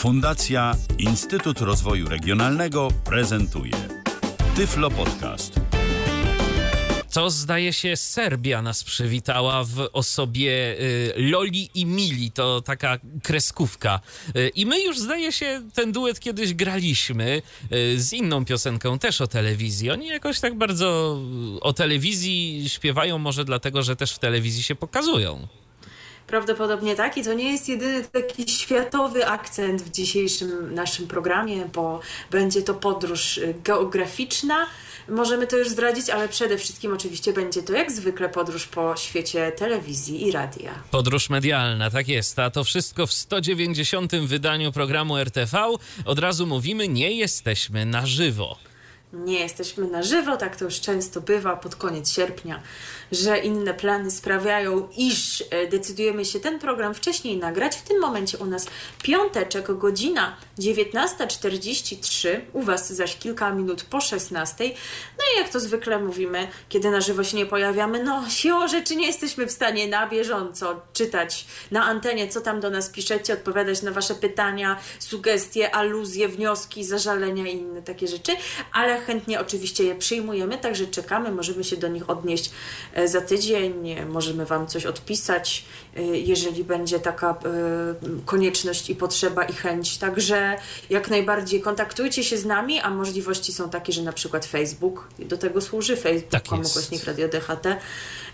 Fundacja Instytut Rozwoju Regionalnego prezentuje Tyflo Podcast. To zdaje się Serbia nas przywitała w osobie y, Loli i Mili. To taka kreskówka. Y, I my już zdaje się ten duet kiedyś graliśmy y, z inną piosenką też o telewizji. Oni jakoś tak bardzo o telewizji śpiewają, może dlatego, że też w telewizji się pokazują. Prawdopodobnie tak i to nie jest jedyny taki światowy akcent w dzisiejszym naszym programie, bo będzie to podróż y, geograficzna. Możemy to już zdradzić, ale przede wszystkim oczywiście będzie to jak zwykle podróż po świecie telewizji i radia. Podróż medialna, tak jest. A to wszystko w 190. wydaniu programu RTV. Od razu mówimy, nie jesteśmy na żywo nie jesteśmy na żywo, tak to już często bywa pod koniec sierpnia, że inne plany sprawiają, iż e, decydujemy się ten program wcześniej nagrać. W tym momencie u nas piąteczek, godzina 19.43, u Was zaś kilka minut po 16. No i jak to zwykle mówimy, kiedy na żywo się nie pojawiamy, no siłą rzeczy nie jesteśmy w stanie na bieżąco czytać na antenie, co tam do nas piszecie, odpowiadać na Wasze pytania, sugestie, aluzje, wnioski, zażalenia i inne takie rzeczy, ale chętnie oczywiście je przyjmujemy, także czekamy, możemy się do nich odnieść e, za tydzień, możemy Wam coś odpisać, e, jeżeli będzie taka e, konieczność i potrzeba i chęć. Także jak najbardziej kontaktujcie się z nami, a możliwości są takie, że na przykład Facebook do tego służy, Facebook, tak komuś Radio DHT E,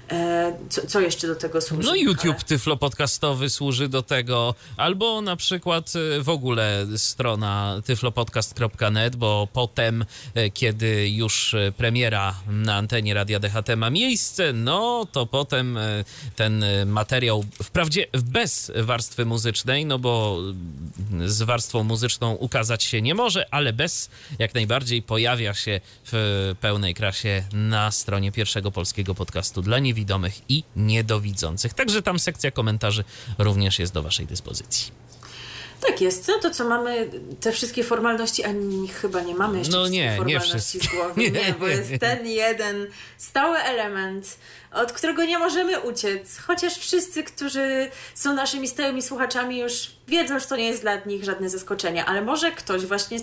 co, co, jeszcze do tego służy? No YouTube Ale... Tyflo Podcastowy służy do tego, albo na przykład e, w ogóle strona tyflopodcast.net, bo potem, e, kiedy już premiera na antenie Radia DHT ma miejsce, no to potem ten materiał, wprawdzie bez warstwy muzycznej, no bo z warstwą muzyczną ukazać się nie może, ale bez jak najbardziej pojawia się w pełnej krasie na stronie pierwszego polskiego podcastu dla niewidomych niewidomych i niedowidzących. Także tam sekcja komentarzy również jest do Waszej dyspozycji. Tak jest. No to co mamy, te wszystkie formalności, ani chyba nie mamy jeszcze no nie, formalności nie z głowy. Nie, nie, bo jest ten jeden stały element, od którego nie możemy uciec. Chociaż wszyscy, którzy są naszymi stałymi słuchaczami już wiedzą, że to nie jest dla nich żadne zaskoczenie, ale może ktoś właśnie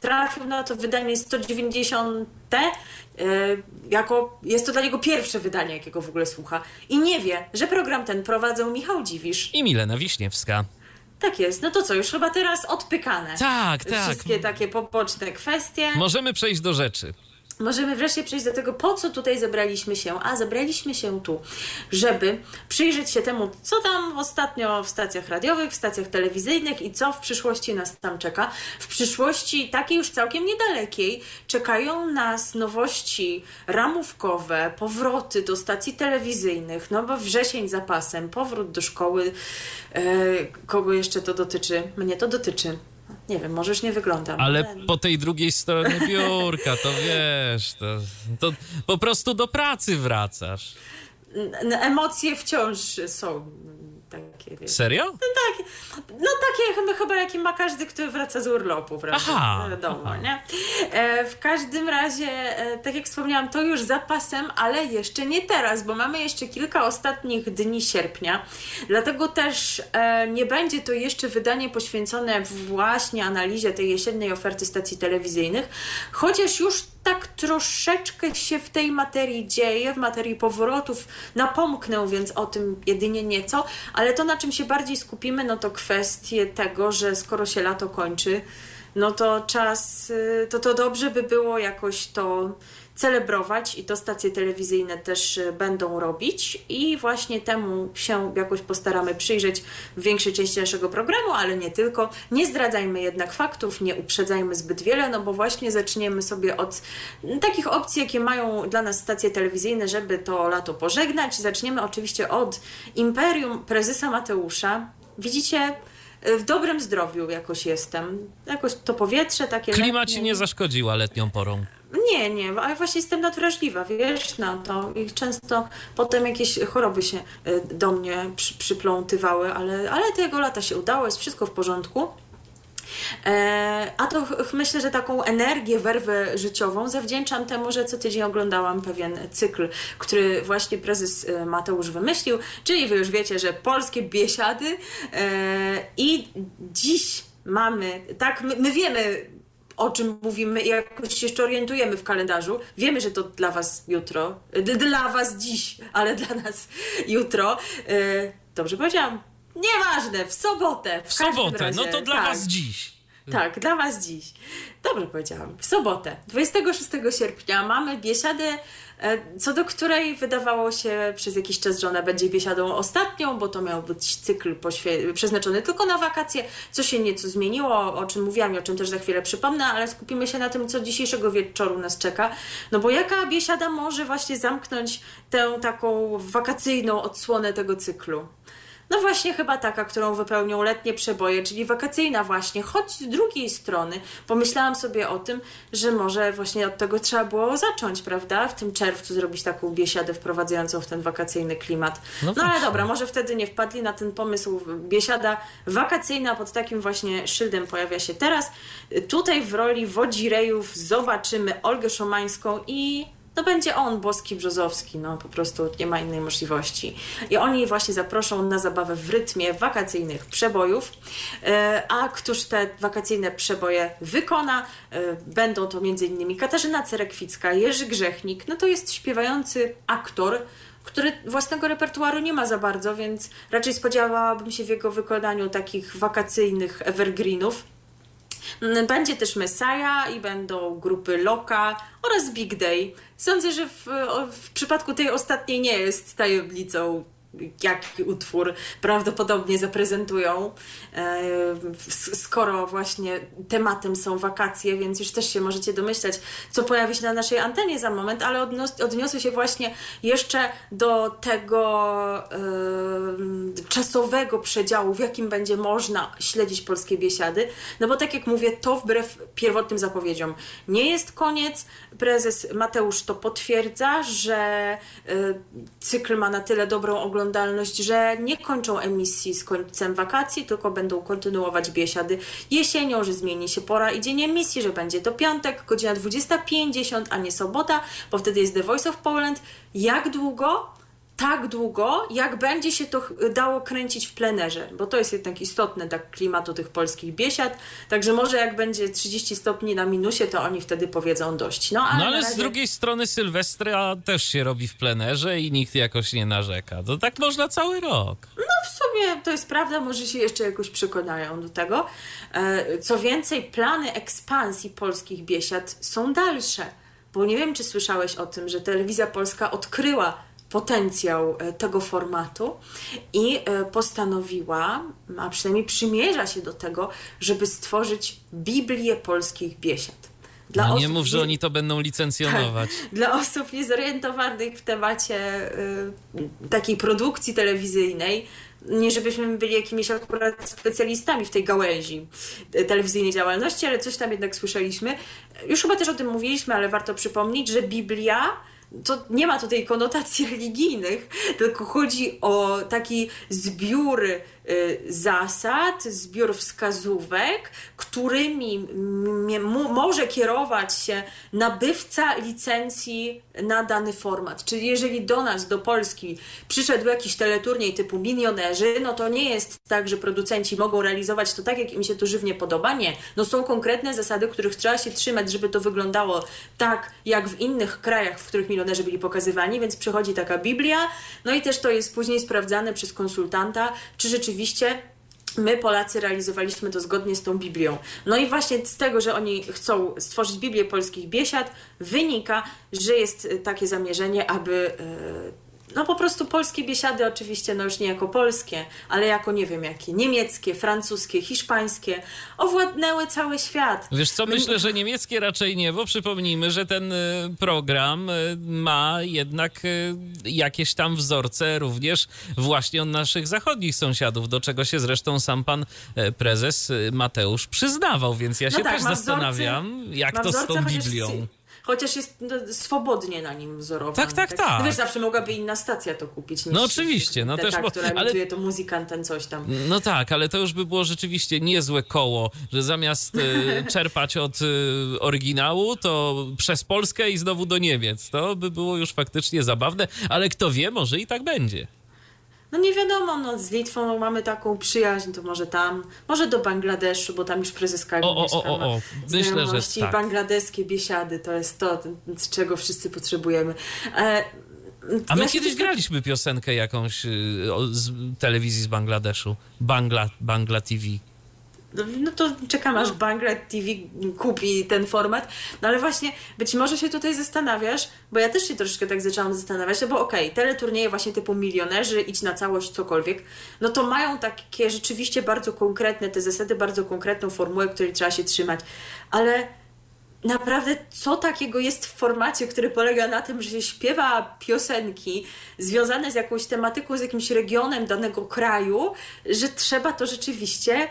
trafił na to wydanie 190 yy, jako jest to dla niego pierwsze wydanie, jakiego w ogóle słucha i nie wie, że program ten prowadzą Michał Dziwisz i Milena Wiśniewska. Tak jest. No to co, już chyba teraz odpykane. Tak, tak. Wszystkie takie poboczne kwestie. Możemy przejść do rzeczy możemy wreszcie przejść do tego, po co tutaj zebraliśmy się. A zebraliśmy się tu, żeby przyjrzeć się temu, co tam ostatnio w stacjach radiowych, w stacjach telewizyjnych i co w przyszłości nas tam czeka. W przyszłości takiej już całkiem niedalekiej czekają nas nowości ramówkowe, powroty do stacji telewizyjnych, no bo wrzesień za pasem, powrót do szkoły. E, kogo jeszcze to dotyczy? Mnie to dotyczy. Nie wiem, może już nie wyglądam. Ale po tej drugiej stronie biurka, to wiesz, to, to po prostu do pracy wracasz. Emocje wciąż są takie. Wiesz. Serio? No, tak, no takie chyba, jaki ma każdy, kto wraca z urlopu, prawda? Aha. Wiadomo, aha. nie? E, w każdym razie, e, tak jak wspomniałam, to już zapasem, ale jeszcze nie teraz, bo mamy jeszcze kilka ostatnich dni sierpnia. Dlatego też e, nie będzie to jeszcze wydanie poświęcone właśnie analizie tej jesiennej oferty stacji telewizyjnych, chociaż już tak troszeczkę się w tej materii dzieje, w materii powrotów. Napomknę więc o tym jedynie nieco, ale to na czym się bardziej skupimy, no to kwestie tego, że skoro się lato kończy, no to czas, y, to to dobrze by było jakoś to celebrować i to stacje telewizyjne też y, będą robić i właśnie temu się jakoś postaramy przyjrzeć w większej części naszego programu, ale nie tylko. Nie zdradzajmy jednak faktów, nie uprzedzajmy zbyt wiele, no bo właśnie zaczniemy sobie od takich opcji, jakie mają dla nas stacje telewizyjne, żeby to lato pożegnać. Zaczniemy oczywiście od Imperium Prezesa Mateusza. Widzicie, y, w dobrym zdrowiu jakoś jestem. Jakoś to powietrze takie. Klimat ci nie zaszkodziła letnią porą. Nie, nie, ale właśnie jestem nadwrażliwa, wiesz, na to i często potem jakieś choroby się y, do mnie przy, przyplątywały, ale, ale tego lata się udało, jest wszystko w porządku. E, a to myślę, że taką energię, werwę życiową zawdzięczam temu, że co tydzień oglądałam pewien cykl, który właśnie prezes y, Mateusz wymyślił, czyli wy już wiecie, że polskie biesiady e, i dziś mamy, tak, my, my wiemy, o czym mówimy jakoś się jeszcze orientujemy w kalendarzu. Wiemy, że to dla Was jutro, dla Was dziś, ale dla nas jutro. E, dobrze powiedziałam? Nieważne, w sobotę. W, w sobotę, razie, no to dla tak. Was dziś. Tak, dla Was dziś. Dobrze powiedziałam. W sobotę, 26 sierpnia, mamy biesiadę co do której wydawało się przez jakiś czas, że ona będzie biesiadą ostatnią, bo to miał być cykl przeznaczony tylko na wakacje, co się nieco zmieniło, o czym mówiłam i o czym też za chwilę przypomnę, ale skupimy się na tym, co dzisiejszego wieczoru nas czeka. No bo jaka biesiada może właśnie zamknąć tę taką wakacyjną odsłonę tego cyklu? No właśnie chyba taka, którą wypełnią letnie przeboje, czyli wakacyjna właśnie, choć z drugiej strony pomyślałam sobie o tym, że może właśnie od tego trzeba było zacząć, prawda? W tym czerwcu zrobić taką biesiadę wprowadzającą w ten wakacyjny klimat. No, no ale dobra, może wtedy nie wpadli na ten pomysł. Biesiada wakacyjna pod takim właśnie szyldem pojawia się teraz. Tutaj w roli wodzirejów zobaczymy Olgę Szomańską i to będzie on, Boski Brzozowski, no po prostu nie ma innej możliwości. I oni właśnie zaproszą na zabawę w rytmie wakacyjnych przebojów. E, a któż te wakacyjne przeboje wykona? E, będą to m.in. Katarzyna Cerekwicka, Jerzy Grzechnik, no to jest śpiewający aktor, który własnego repertuaru nie ma za bardzo, więc raczej spodziewałabym się w jego wykonaniu takich wakacyjnych evergreenów. Mm, będzie też Messiah i będą grupy Loka oraz Big Day. Sądzę, że w, w przypadku tej ostatniej nie jest tajemnicą jaki utwór prawdopodobnie zaprezentują, e, skoro właśnie tematem są wakacje, więc już też się możecie domyślać, co pojawi się na naszej antenie za moment, ale odniosę się właśnie jeszcze do tego e, czasowego przedziału, w jakim będzie można śledzić polskie biesiady, no bo tak jak mówię, to wbrew pierwotnym zapowiedziom nie jest koniec. Prezes Mateusz to potwierdza, że e, cykl ma na tyle dobrą oglądalność, oglądalność, że nie kończą emisji z końcem wakacji, tylko będą kontynuować biesiady jesienią, że zmieni się pora i dzień emisji, że będzie to piątek, godzina 20.50, a nie sobota, bo wtedy jest The Voice of Poland. Jak długo? Tak długo, jak będzie się to dało kręcić w plenerze, bo to jest jednak istotne tak klimatu tych polskich biesiad, także może jak będzie 30 stopni na minusie, to oni wtedy powiedzą dość. No, ale, no, ale razie... z drugiej strony Sylwestra też się robi w plenerze i nikt jakoś nie narzeka. To tak można cały rok. No w sumie to jest prawda, może się jeszcze jakoś przekonają do tego. E, co więcej, plany ekspansji polskich biesiad są dalsze, bo nie wiem, czy słyszałeś o tym, że Telewizja Polska odkryła potencjał e, tego formatu i e, postanowiła, a przynajmniej przymierza się do tego, żeby stworzyć Biblię polskich biesiad. Dla no nie mów, że oni to będą licencjonować. Tak, dla osób niezorientowanych w temacie y, takiej produkcji telewizyjnej, nie żebyśmy byli jakimiś akurat specjalistami w tej gałęzi telewizyjnej działalności, ale coś tam jednak słyszeliśmy. Już chyba też o tym mówiliśmy, ale warto przypomnieć, że Biblia to nie ma tutaj konotacji religijnych, tylko chodzi o taki zbiór zasad, zbiór wskazówek, którymi może kierować się nabywca licencji na dany format. Czyli jeżeli do nas, do Polski przyszedł jakiś teleturniej typu milionerzy, no to nie jest tak, że producenci mogą realizować to tak, jak im się to żywnie podoba. Nie. No są konkretne zasady, których trzeba się trzymać, żeby to wyglądało tak, jak w innych krajach, w których milionerzy byli pokazywani, więc przychodzi taka Biblia, no i też to jest później sprawdzane przez konsultanta, czy rzeczywiście rzeczywiście my Polacy realizowaliśmy to zgodnie z tą Biblią. No i właśnie z tego, że oni chcą stworzyć Biblię polskich biesiad, wynika, że jest takie zamierzenie, aby e, no po prostu polskie biesiady oczywiście, no już nie jako polskie, ale jako nie wiem jakie, niemieckie, francuskie, hiszpańskie, owładnęły cały świat. Wiesz co, myślę, że niemieckie raczej nie, bo przypomnijmy, że ten y, program y, ma jednak y, jakieś tam wzorce również właśnie od naszych zachodnich sąsiadów, do czego się zresztą sam pan prezes Mateusz przyznawał, więc ja no się tak, też zastanawiam, jak to z tą Biblią chociaż jest no, swobodnie na nim wzorowany. Tak, tak, tak. No wiesz, zawsze mogłaby inna stacja to kupić. no oczywiście. No też, ta, bo, która ale, to muzykant, ten coś tam. No tak, ale to już by było rzeczywiście niezłe koło, że zamiast y, czerpać od y, oryginału, to przez Polskę i znowu do Niemiec. To by było już faktycznie zabawne, ale kto wie, może i tak będzie. No nie wiadomo, no z Litwą mamy taką przyjaźń, to może tam, może do Bangladeszu, bo tam już prezes Kagi o, o, o, o, o. Myślę, że tak. bangladeskie biesiady, to jest to, z czego wszyscy potrzebujemy. E, a my ja kiedyś graliśmy piosenkę jakąś y, z telewizji z Bangladeszu. Bangla, Bangla TV. No, to czekam aż no. Bangla TV kupi ten format. No ale właśnie być może się tutaj zastanawiasz, bo ja też się troszeczkę tak zaczęłam zastanawiać, no bo okej, okay, teleturnieje właśnie typu milionerzy, idź na całość, cokolwiek, no to mają takie rzeczywiście bardzo konkretne te zasady, bardzo konkretną formułę, której trzeba się trzymać. Ale naprawdę co takiego jest w formacie, który polega na tym, że się śpiewa piosenki związane z jakąś tematyką, z jakimś regionem danego kraju, że trzeba to rzeczywiście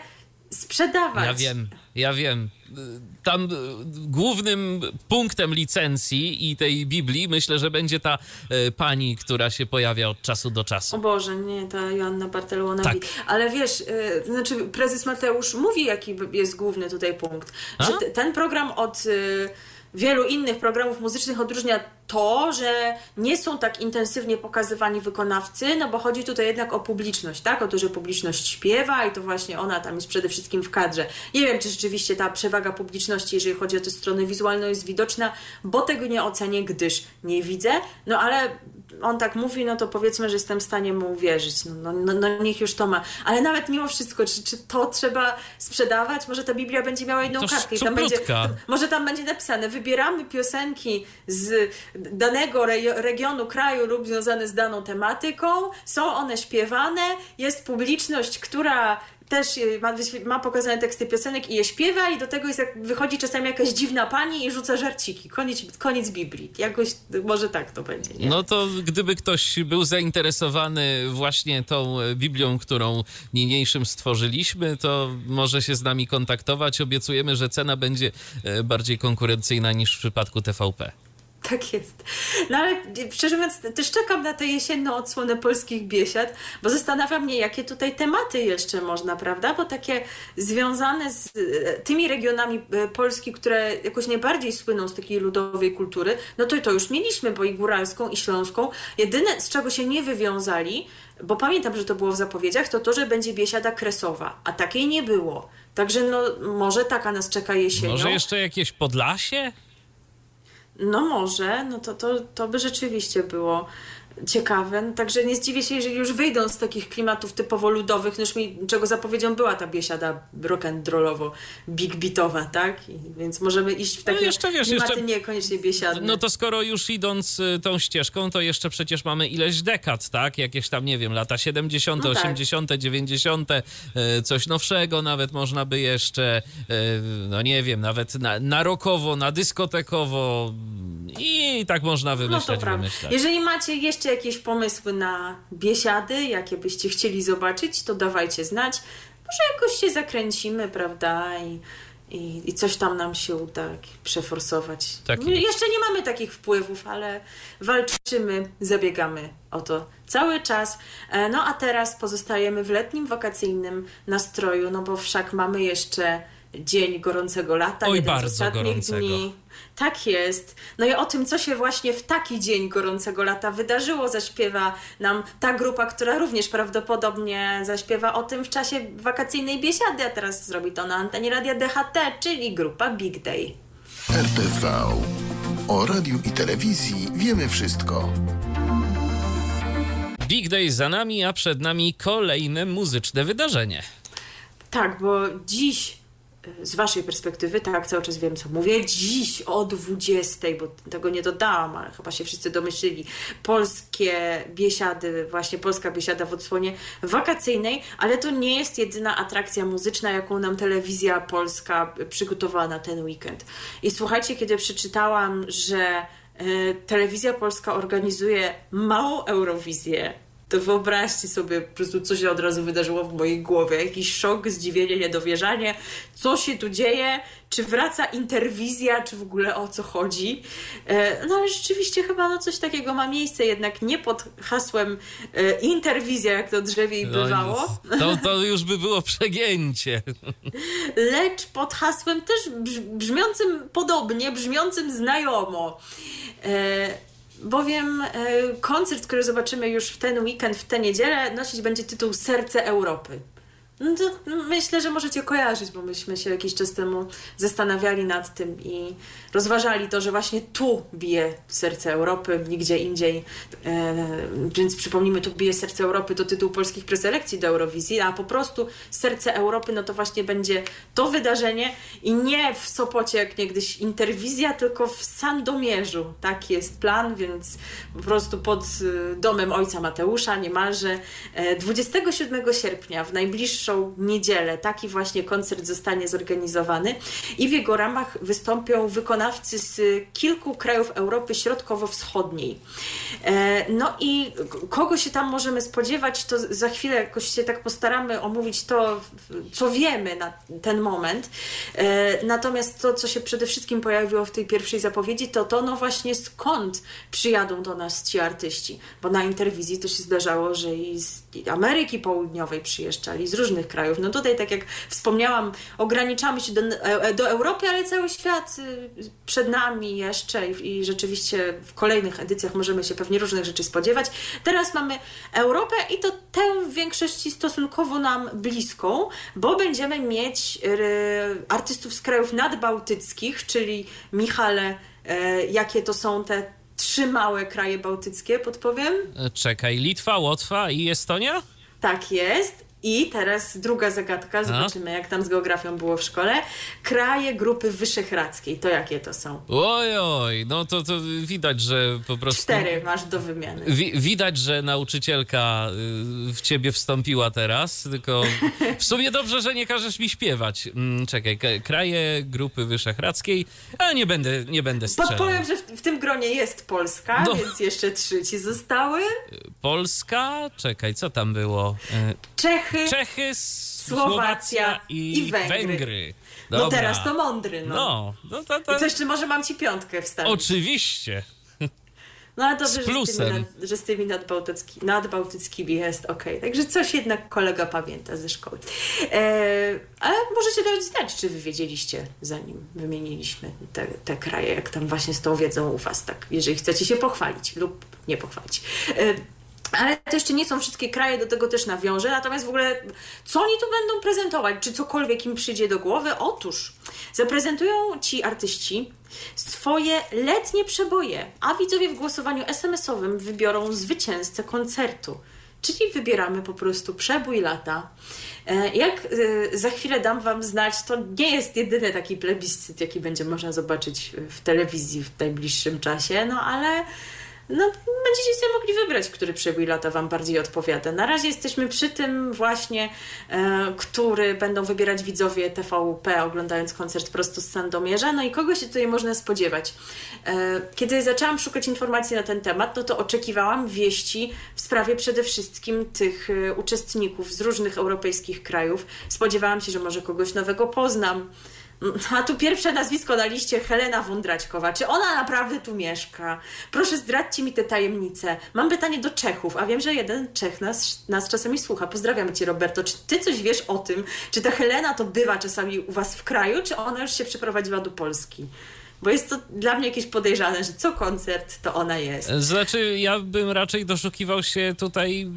sprzedawać. Ja wiem, ja wiem. Tam głównym punktem licencji i tej Biblii myślę, że będzie ta e, pani, która się pojawia od czasu do czasu. O Boże, nie, ta Joanna Bartelona. Tak. Ale wiesz, e, znaczy prezes Mateusz mówi, jaki jest główny tutaj punkt. Ten program od e, wielu innych programów muzycznych odróżnia to, że nie są tak intensywnie pokazywani wykonawcy, no bo chodzi tutaj jednak o publiczność, tak? O to, że publiczność śpiewa i to właśnie ona tam jest przede wszystkim w kadrze. Nie wiem, czy rzeczywiście ta przewaga publiczności, jeżeli chodzi o tę stronę wizualną, jest widoczna, bo tego nie ocenię, gdyż nie widzę, no ale on tak mówi, no to powiedzmy, że jestem w stanie mu uwierzyć. No, no, no, no niech już to ma. Ale nawet mimo wszystko, czy, czy to trzeba sprzedawać? Może ta Biblia będzie miała jedną to kartkę i tam będzie, może tam będzie napisane, wybieramy piosenki z danego re regionu, kraju lub związane z daną tematyką, są one śpiewane, jest publiczność, która też ma, ma pokazane teksty piosenek i je śpiewa i do tego jest jak wychodzi czasami jakaś dziwna pani i rzuca żarciki. Koniec, koniec Biblii. Jakoś może tak to będzie. Nie? No to gdyby ktoś był zainteresowany właśnie tą Biblią, którą niniejszym stworzyliśmy, to może się z nami kontaktować. Obiecujemy, że cena będzie e, bardziej konkurencyjna niż w przypadku TVP. Tak jest. No ale szczerze mówiąc, też czekam na tę jesienną odsłonę polskich biesiad, bo zastanawia mnie, jakie tutaj tematy jeszcze można, prawda? Bo takie związane z e, tymi regionami e, Polski, które jakoś najbardziej słyną z takiej ludowej kultury, no to to już mieliśmy, bo i góralską, i śląską. Jedyne, z czego się nie wywiązali, bo pamiętam, że to było w zapowiedziach, to to, że będzie biesiada kresowa, a takiej nie było. Także no, może taka nas czeka jesienią. Może jeszcze jakieś Podlasie? No może, no to, to, to by rzeczywiście było ciekawe. Także nie zdziwię się, jeżeli już wyjdą z takich klimatów typowo ludowych, no już mi, czego zapowiedzią była ta biesiada rock'n'rollowo, big beatowa, tak? I, więc możemy iść w takie no jeszcze, wiesz, klimaty jeszcze, niekoniecznie biesiadne. No to skoro już idąc y, tą ścieżką, to jeszcze przecież mamy ileś dekad, tak? Jakieś tam, nie wiem, lata 70., no 80., tak. 90., coś nowszego nawet można by jeszcze, y, no nie wiem, nawet na, na rockowo, na dyskotekowo i tak można wymyślać, no wymyślać. Jeżeli macie jeszcze jakieś pomysły na biesiady, jakie byście chcieli zobaczyć, to dawajcie znać. Może jakoś się zakręcimy, prawda? I, i, i coś tam nam się uda przeforsować. Tak jeszcze nie mamy takich wpływów, ale walczymy, zabiegamy o to cały czas. E, no a teraz pozostajemy w letnim, wakacyjnym nastroju, no bo wszak mamy jeszcze dzień gorącego lata, Oj, jeden bardzo z ostatnich gorącego. dni. Tak jest. No i o tym, co się właśnie w taki dzień gorącego lata wydarzyło, zaśpiewa nam ta grupa, która również prawdopodobnie zaśpiewa o tym w czasie wakacyjnej biesiady, a teraz zrobi to na antenie radia DHT, czyli grupa Big Day. RTV. O radiu i telewizji wiemy wszystko. Big Day za nami, a przed nami kolejne muzyczne wydarzenie. Tak, bo dziś z Waszej perspektywy, tak, cały czas wiem, co mówię, dziś o 20, bo tego nie dodałam, ale chyba się wszyscy domyślili, polskie biesiady, właśnie polska biesiada w odsłonie wakacyjnej, ale to nie jest jedyna atrakcja muzyczna, jaką nam telewizja polska przygotowała na ten weekend. I słuchajcie, kiedy przeczytałam, że e, telewizja polska organizuje małą Eurowizję, to wyobraźcie sobie po prostu, co się od razu wydarzyło w mojej głowie. Jakiś szok, zdziwienie, niedowierzanie. Co się tu dzieje? Czy wraca interwizja? Czy w ogóle o co chodzi? E, no ale rzeczywiście chyba no coś takiego ma miejsce, jednak nie pod hasłem e, interwizja, jak to drzewiej no, bywało. To, to już by było przegięcie. Lecz pod hasłem też brzmiącym podobnie, brzmiącym znajomo. E, bowiem koncert, który zobaczymy już w ten weekend, w tę niedzielę, nosić będzie tytuł Serce Europy. No to myślę, że możecie kojarzyć, bo myśmy się jakiś czas temu zastanawiali nad tym i rozważali to, że właśnie tu bije serce Europy, nigdzie indziej. E, więc przypomnijmy, tu bije serce Europy to tytuł polskich preselekcji do Eurowizji, a po prostu serce Europy, no to właśnie będzie to wydarzenie i nie w Sopocie jak niegdyś Interwizja, tylko w Sandomierzu. Taki jest plan, więc po prostu pod e, domem ojca Mateusza niemalże 27 e, sierpnia w najbliższą niedzielę taki właśnie koncert zostanie zorganizowany i w jego ramach wystąpią wykonawcy z kilku krajów Europy Środkowo-Wschodniej. E, no i kogo się tam możemy spodziewać, to za chwilę jakoś się tak postaramy omówić to, co wiemy na ten moment. E, natomiast to, co się przede wszystkim pojawiło w tej pierwszej zapowiedzi, to to, no właśnie skąd przyjadą do nas ci artyści, bo na interwizji to się zdarzało, że i z Ameryki Południowej przyjeżdżali, z różnych krajów. No tutaj, tak jak wspomniałam, ograniczamy się do, e, do Europy, ale cały świat y, przed nami jeszcze i, i rzeczywiście w kolejnych edycjach możemy się pewnie różnych rzeczy spodziewać. Teraz mamy Europę i to tę w większości stosunkowo nam bliską, bo będziemy mieć y, artystów z krajów nadbałtyckich, czyli Michale, e, jakie to są te trzy małe kraje bałtyckie, podpowiem? E, czekaj, Litwa, Łotwa i Estonia? Tak jest. I teraz druga zagadka, zobaczymy jak tam z geografią było w szkole. Kraje Grupy Wyszehradzkiej, to jakie to są? Oj, oj, no to, to widać, że po prostu... Cztery masz do wymiany. Wi widać, że nauczycielka y, w ciebie wstąpiła teraz, tylko w sumie dobrze, że nie każesz mi śpiewać. Mm, czekaj, kraje Grupy Wyszehradzkiej, a nie będę, nie będę strzelał. Podpowiem, że w, w tym gronie jest Polska, no. więc jeszcze trzy ci zostały. Polska? Czekaj, co tam było? Y, Czechy, Czechy, Słowacja i, i Węgry. Węgry. No teraz to mądry, no. no, no to, to... I może mam ci piątkę wstawić? Oczywiście. No ale dobrze, z plusem. Że, z tymi, że z tymi nadbałtyckimi, nadbałtyckimi jest ok. Także coś jednak kolega pamięta ze szkoły. E, ale możecie nawet znać, czy wy wiedzieliście, zanim wymieniliśmy te, te kraje, jak tam właśnie z tą wiedzą u was, tak, jeżeli chcecie się pochwalić lub nie pochwalić. E, ale to jeszcze nie są wszystkie kraje, do tego też nawiążę. Natomiast w ogóle, co oni tu będą prezentować? Czy cokolwiek im przyjdzie do głowy? Otóż zaprezentują ci artyści swoje letnie przeboje, a widzowie w głosowaniu SMS-owym wybiorą zwycięzcę koncertu. Czyli wybieramy po prostu przebój lata. E, jak e, za chwilę dam Wam znać, to nie jest jedyny taki plebiscyt, jaki będzie można zobaczyć w telewizji w najbliższym czasie, no ale no, będziecie sobie mogli wybrać, który przebój lata Wam bardziej odpowiada. Na razie jesteśmy przy tym właśnie, e, który będą wybierać widzowie TVP, oglądając koncert prosto z Sandomierza. No i kogo się tutaj można spodziewać? E, kiedy zaczęłam szukać informacji na ten temat, no to oczekiwałam wieści w sprawie przede wszystkim tych e, uczestników z różnych europejskich krajów. Spodziewałam się, że może kogoś nowego poznam. A tu pierwsze nazwisko na liście Helena Wądraćkowa. Czy ona naprawdę tu mieszka? Proszę zdradźcie mi te tajemnice. Mam pytanie do Czechów, a wiem, że jeden Czech nas, nas czasami słucha. Pozdrawiam Cię, Roberto. Czy Ty coś wiesz o tym? Czy ta Helena to bywa czasami u Was w kraju, czy ona już się przeprowadziła do Polski? Bo jest to dla mnie jakieś podejrzane, że co koncert, to ona jest. Znaczy, ja bym raczej doszukiwał się tutaj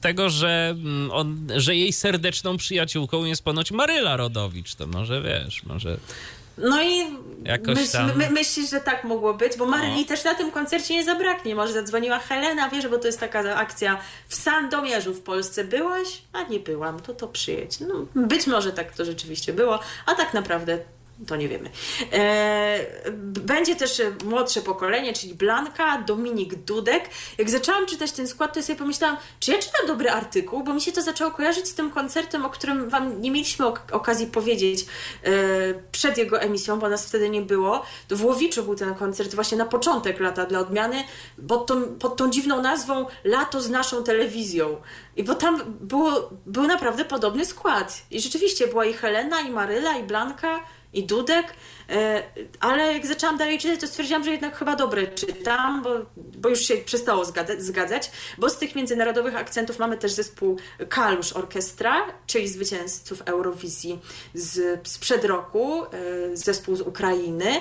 tego, że, mm, on, że jej serdeczną przyjaciółką jest ponoć Maryla Rodowicz. To może wiesz, może. No i myśl, my, myślisz, że tak mogło być, bo Maryli no. też na tym koncercie nie zabraknie. Może zadzwoniła Helena, wiesz, bo to jest taka akcja w Sandomierzu w Polsce. Byłaś? A nie byłam, to to przyjedź. No, być może tak to rzeczywiście było, a tak naprawdę to nie wiemy. E, będzie też młodsze pokolenie, czyli Blanka, Dominik Dudek. Jak zaczęłam czytać ten skład, to sobie pomyślałam, czy ja czytam dobry artykuł, bo mi się to zaczęło kojarzyć z tym koncertem, o którym Wam nie mieliśmy ok okazji powiedzieć e, przed jego emisją, bo nas wtedy nie było. To w Łowiczu był ten koncert właśnie na początek lata dla odmiany, pod tą, pod tą dziwną nazwą Lato z naszą telewizją. I bo tam było, był naprawdę podobny skład. I rzeczywiście była i Helena, i Maryla, i Blanka i Dudek, e, ale jak zaczęłam dalej czytać, to stwierdziłam, że jednak chyba dobre czytam, bo, bo już się przestało zgadzać, bo z tych międzynarodowych akcentów mamy też zespół Kalusz Orkiestra, czyli zwycięzców Eurowizji z, sprzed roku, e, zespół z Ukrainy,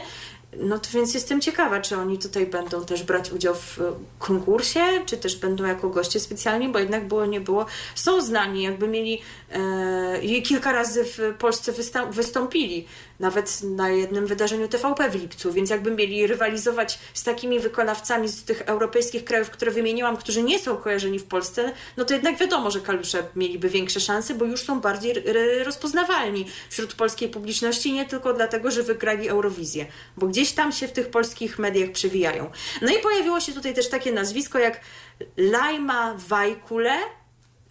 No to więc jestem ciekawa, czy oni tutaj będą też brać udział w konkursie, czy też będą jako goście specjalni, bo jednak było, nie było. Są znani, jakby mieli e, kilka razy w Polsce wystąpili, nawet na jednym wydarzeniu TVP w lipcu, więc jakby mieli rywalizować z takimi wykonawcami z tych europejskich krajów, które wymieniłam, którzy nie są kojarzeni w Polsce, no to jednak wiadomo, że kalusze mieliby większe szanse, bo już są bardziej rozpoznawalni wśród polskiej publiczności, nie tylko dlatego, że wygrali Eurowizję, bo gdzieś tam się w tych polskich mediach przewijają. No i pojawiło się tutaj też takie nazwisko jak Laima Wajkule,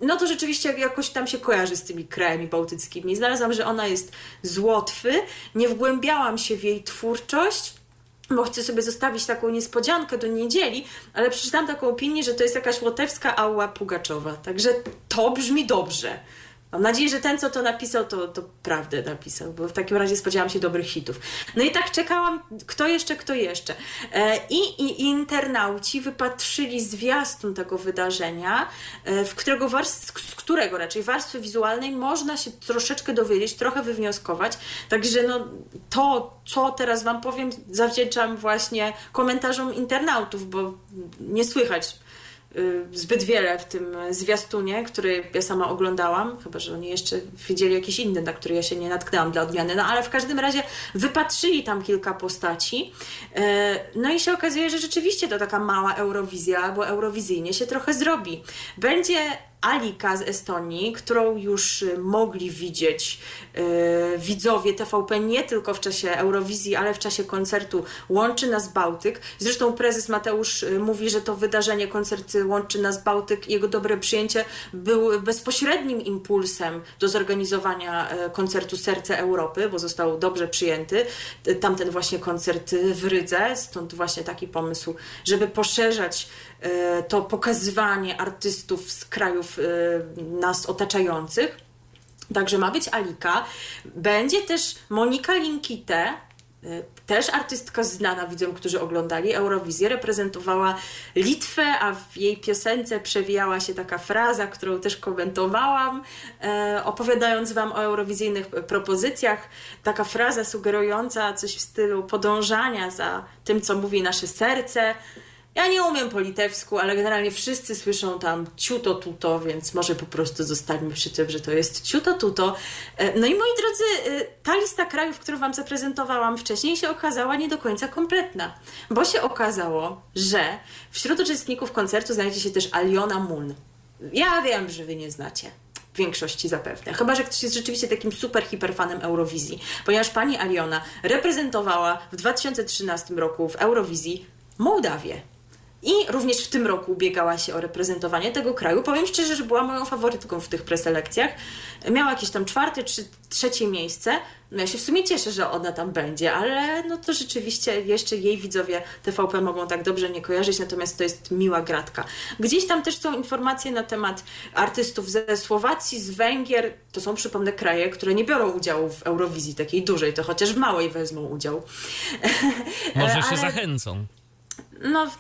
no to rzeczywiście jakoś tam się kojarzy z tymi krajami bałtyckimi. Znalazłam, że ona jest z Łotwy, nie wgłębiałam się w jej twórczość, bo chcę sobie zostawić taką niespodziankę do niedzieli, ale przeczytałam taką opinię, że to jest jakaś łotewska Ała Pugaczowa. Także to brzmi dobrze. Mam nadzieję, że ten, co to napisał, to, to prawdę napisał, bo w takim razie spodziewałam się dobrych hitów. No i tak czekałam, kto jeszcze, kto jeszcze. E, I, i internauci wypatrzyli zwiastun tego wydarzenia, e, w którego warstw, z którego raczej warstwy wizualnej można się troszeczkę dowiedzieć, trochę wywnioskować. Także no, to, co teraz Wam powiem, zawdzięczam właśnie komentarzom internautów, bo nie słychać zbyt wiele w tym zwiastunie, który ja sama oglądałam, chyba że oni jeszcze widzieli jakiś inny, na który ja się nie natknęłam dla odmiany, no ale w każdym razie wypatrzyli tam kilka postaci. Y, no i się okazuje, że rzeczywiście to taka mała Eurowizja, bo eurowizyjnie się trochę zrobi. Będzie Alika z Estonii, którą już y, mogli widzieć yy, widzowie TVP nie tylko w czasie Eurowizji, ale w czasie koncertu Łączy Nas Bałtyk. Zresztą prezes Mateusz y, mówi, że to wydarzenie, koncert Łączy Nas Bałtyk, jego dobre przyjęcie był bezpośrednim impulsem do zorganizowania y, koncertu Serce Europy, bo został dobrze przyjęty. Tamten właśnie koncert w Rydze, stąd właśnie taki pomysł, żeby poszerzać to pokazywanie artystów z krajów e, nas otaczających. Także ma być Alika. Będzie też Monika Linkite, e, też artystka znana widzom, którzy oglądali Eurowizję, reprezentowała Litwę, a w jej piosence przewijała się taka fraza, którą też komentowałam, opowiadając Wam o eurowizyjnych propozycjach. Taka fraza sugerująca coś w stylu podążania za tym, co mówi nasze serce. Ja nie umiem po litewsku, ale generalnie wszyscy słyszą tam ciuto tuto, więc może po prostu zostańmy przy tym, że to jest ciuto tuto. E, no i moi drodzy, e, ta lista krajów, którą Wam zaprezentowałam wcześniej, się okazała nie do końca kompletna, bo się okazało, że wśród uczestników koncertu znajdzie się też Aliona Moon. Ja wiem, że Wy nie znacie większości zapewne. Chyba, że ktoś jest rzeczywiście takim super hiperfanem Eurowizji, ponieważ pani Aliona reprezentowała w 2013 roku w Eurowizji Mołdawię. I również w tym roku ubiegała się o reprezentowanie tego kraju. Powiem szczerze, że była moją faworytką w tych preselekcjach. Miała jakieś tam czwarte czy trzecie miejsce. No ja się w sumie cieszę, że ona tam będzie, ale no to rzeczywiście jeszcze jej widzowie TVP mogą tak dobrze nie kojarzyć, natomiast to jest miła gratka. Gdzieś tam też są informacje na temat artystów ze Słowacji, z Węgier. To są, przypomnę, kraje, które nie biorą udziału w Eurowizji takiej dużej, to chociaż w małej wezmą udział. Może się ale... zachęcą. No,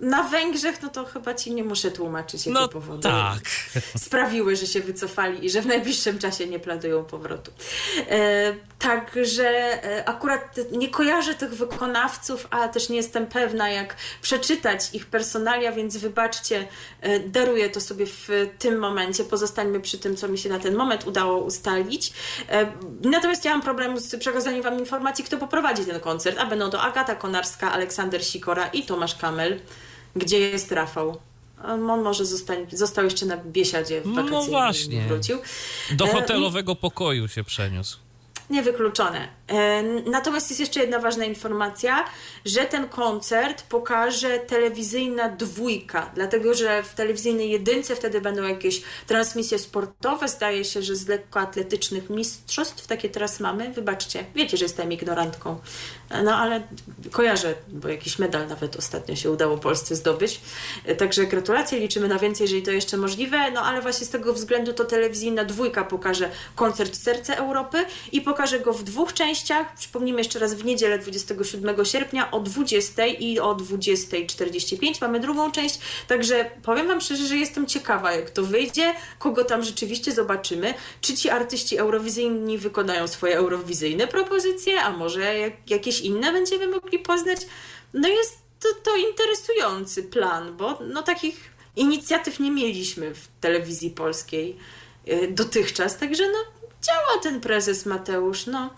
na Węgrzech, no to chyba ci nie muszę tłumaczyć, jakie no, powody tak. sprawiły, że się wycofali i że w najbliższym czasie nie planują powrotu. E, także e, akurat nie kojarzę tych wykonawców, a też nie jestem pewna, jak przeczytać ich personalia, więc wybaczcie, e, daruję to sobie w tym momencie. Pozostańmy przy tym, co mi się na ten moment udało ustalić. E, natomiast ja mam problem z przekazaniem Wam informacji, kto poprowadzi ten koncert, a będą to Agata Konarska, Aleksander Sikora i Tomasz Kamel. Gdzie jest Rafał? On może zostań, został jeszcze na Biesiadzie w wakacje. No właśnie. Wrócił. Do hotelowego pokoju się przeniósł. Niewykluczone. E, natomiast jest jeszcze jedna ważna informacja, że ten koncert pokaże telewizyjna dwójka, dlatego że w telewizyjnej jedynce wtedy będą jakieś transmisje sportowe. Zdaje się, że z lekkoatletycznych mistrzostw takie teraz mamy. Wybaczcie, wiecie, że jestem ignorantką. No ale kojarzę, bo jakiś medal nawet ostatnio się udało Polsce zdobyć. E, także gratulacje, liczymy na więcej, jeżeli to jeszcze możliwe. No ale właśnie z tego względu to telewizyjna dwójka pokaże koncert Serce Europy i pokaże pokażę go w dwóch częściach. Przypomnijmy jeszcze raz w niedzielę 27 sierpnia o 20 i o 20.45 mamy drugą część. Także powiem Wam szczerze, że jestem ciekawa, jak to wyjdzie, kogo tam rzeczywiście zobaczymy. Czy ci artyści eurowizyjni wykonają swoje eurowizyjne propozycje, a może jak, jakieś inne będziemy mogli poznać. No jest to, to interesujący plan, bo no takich inicjatyw nie mieliśmy w telewizji polskiej y, dotychczas, także no działa ten prezes Mateusz, no,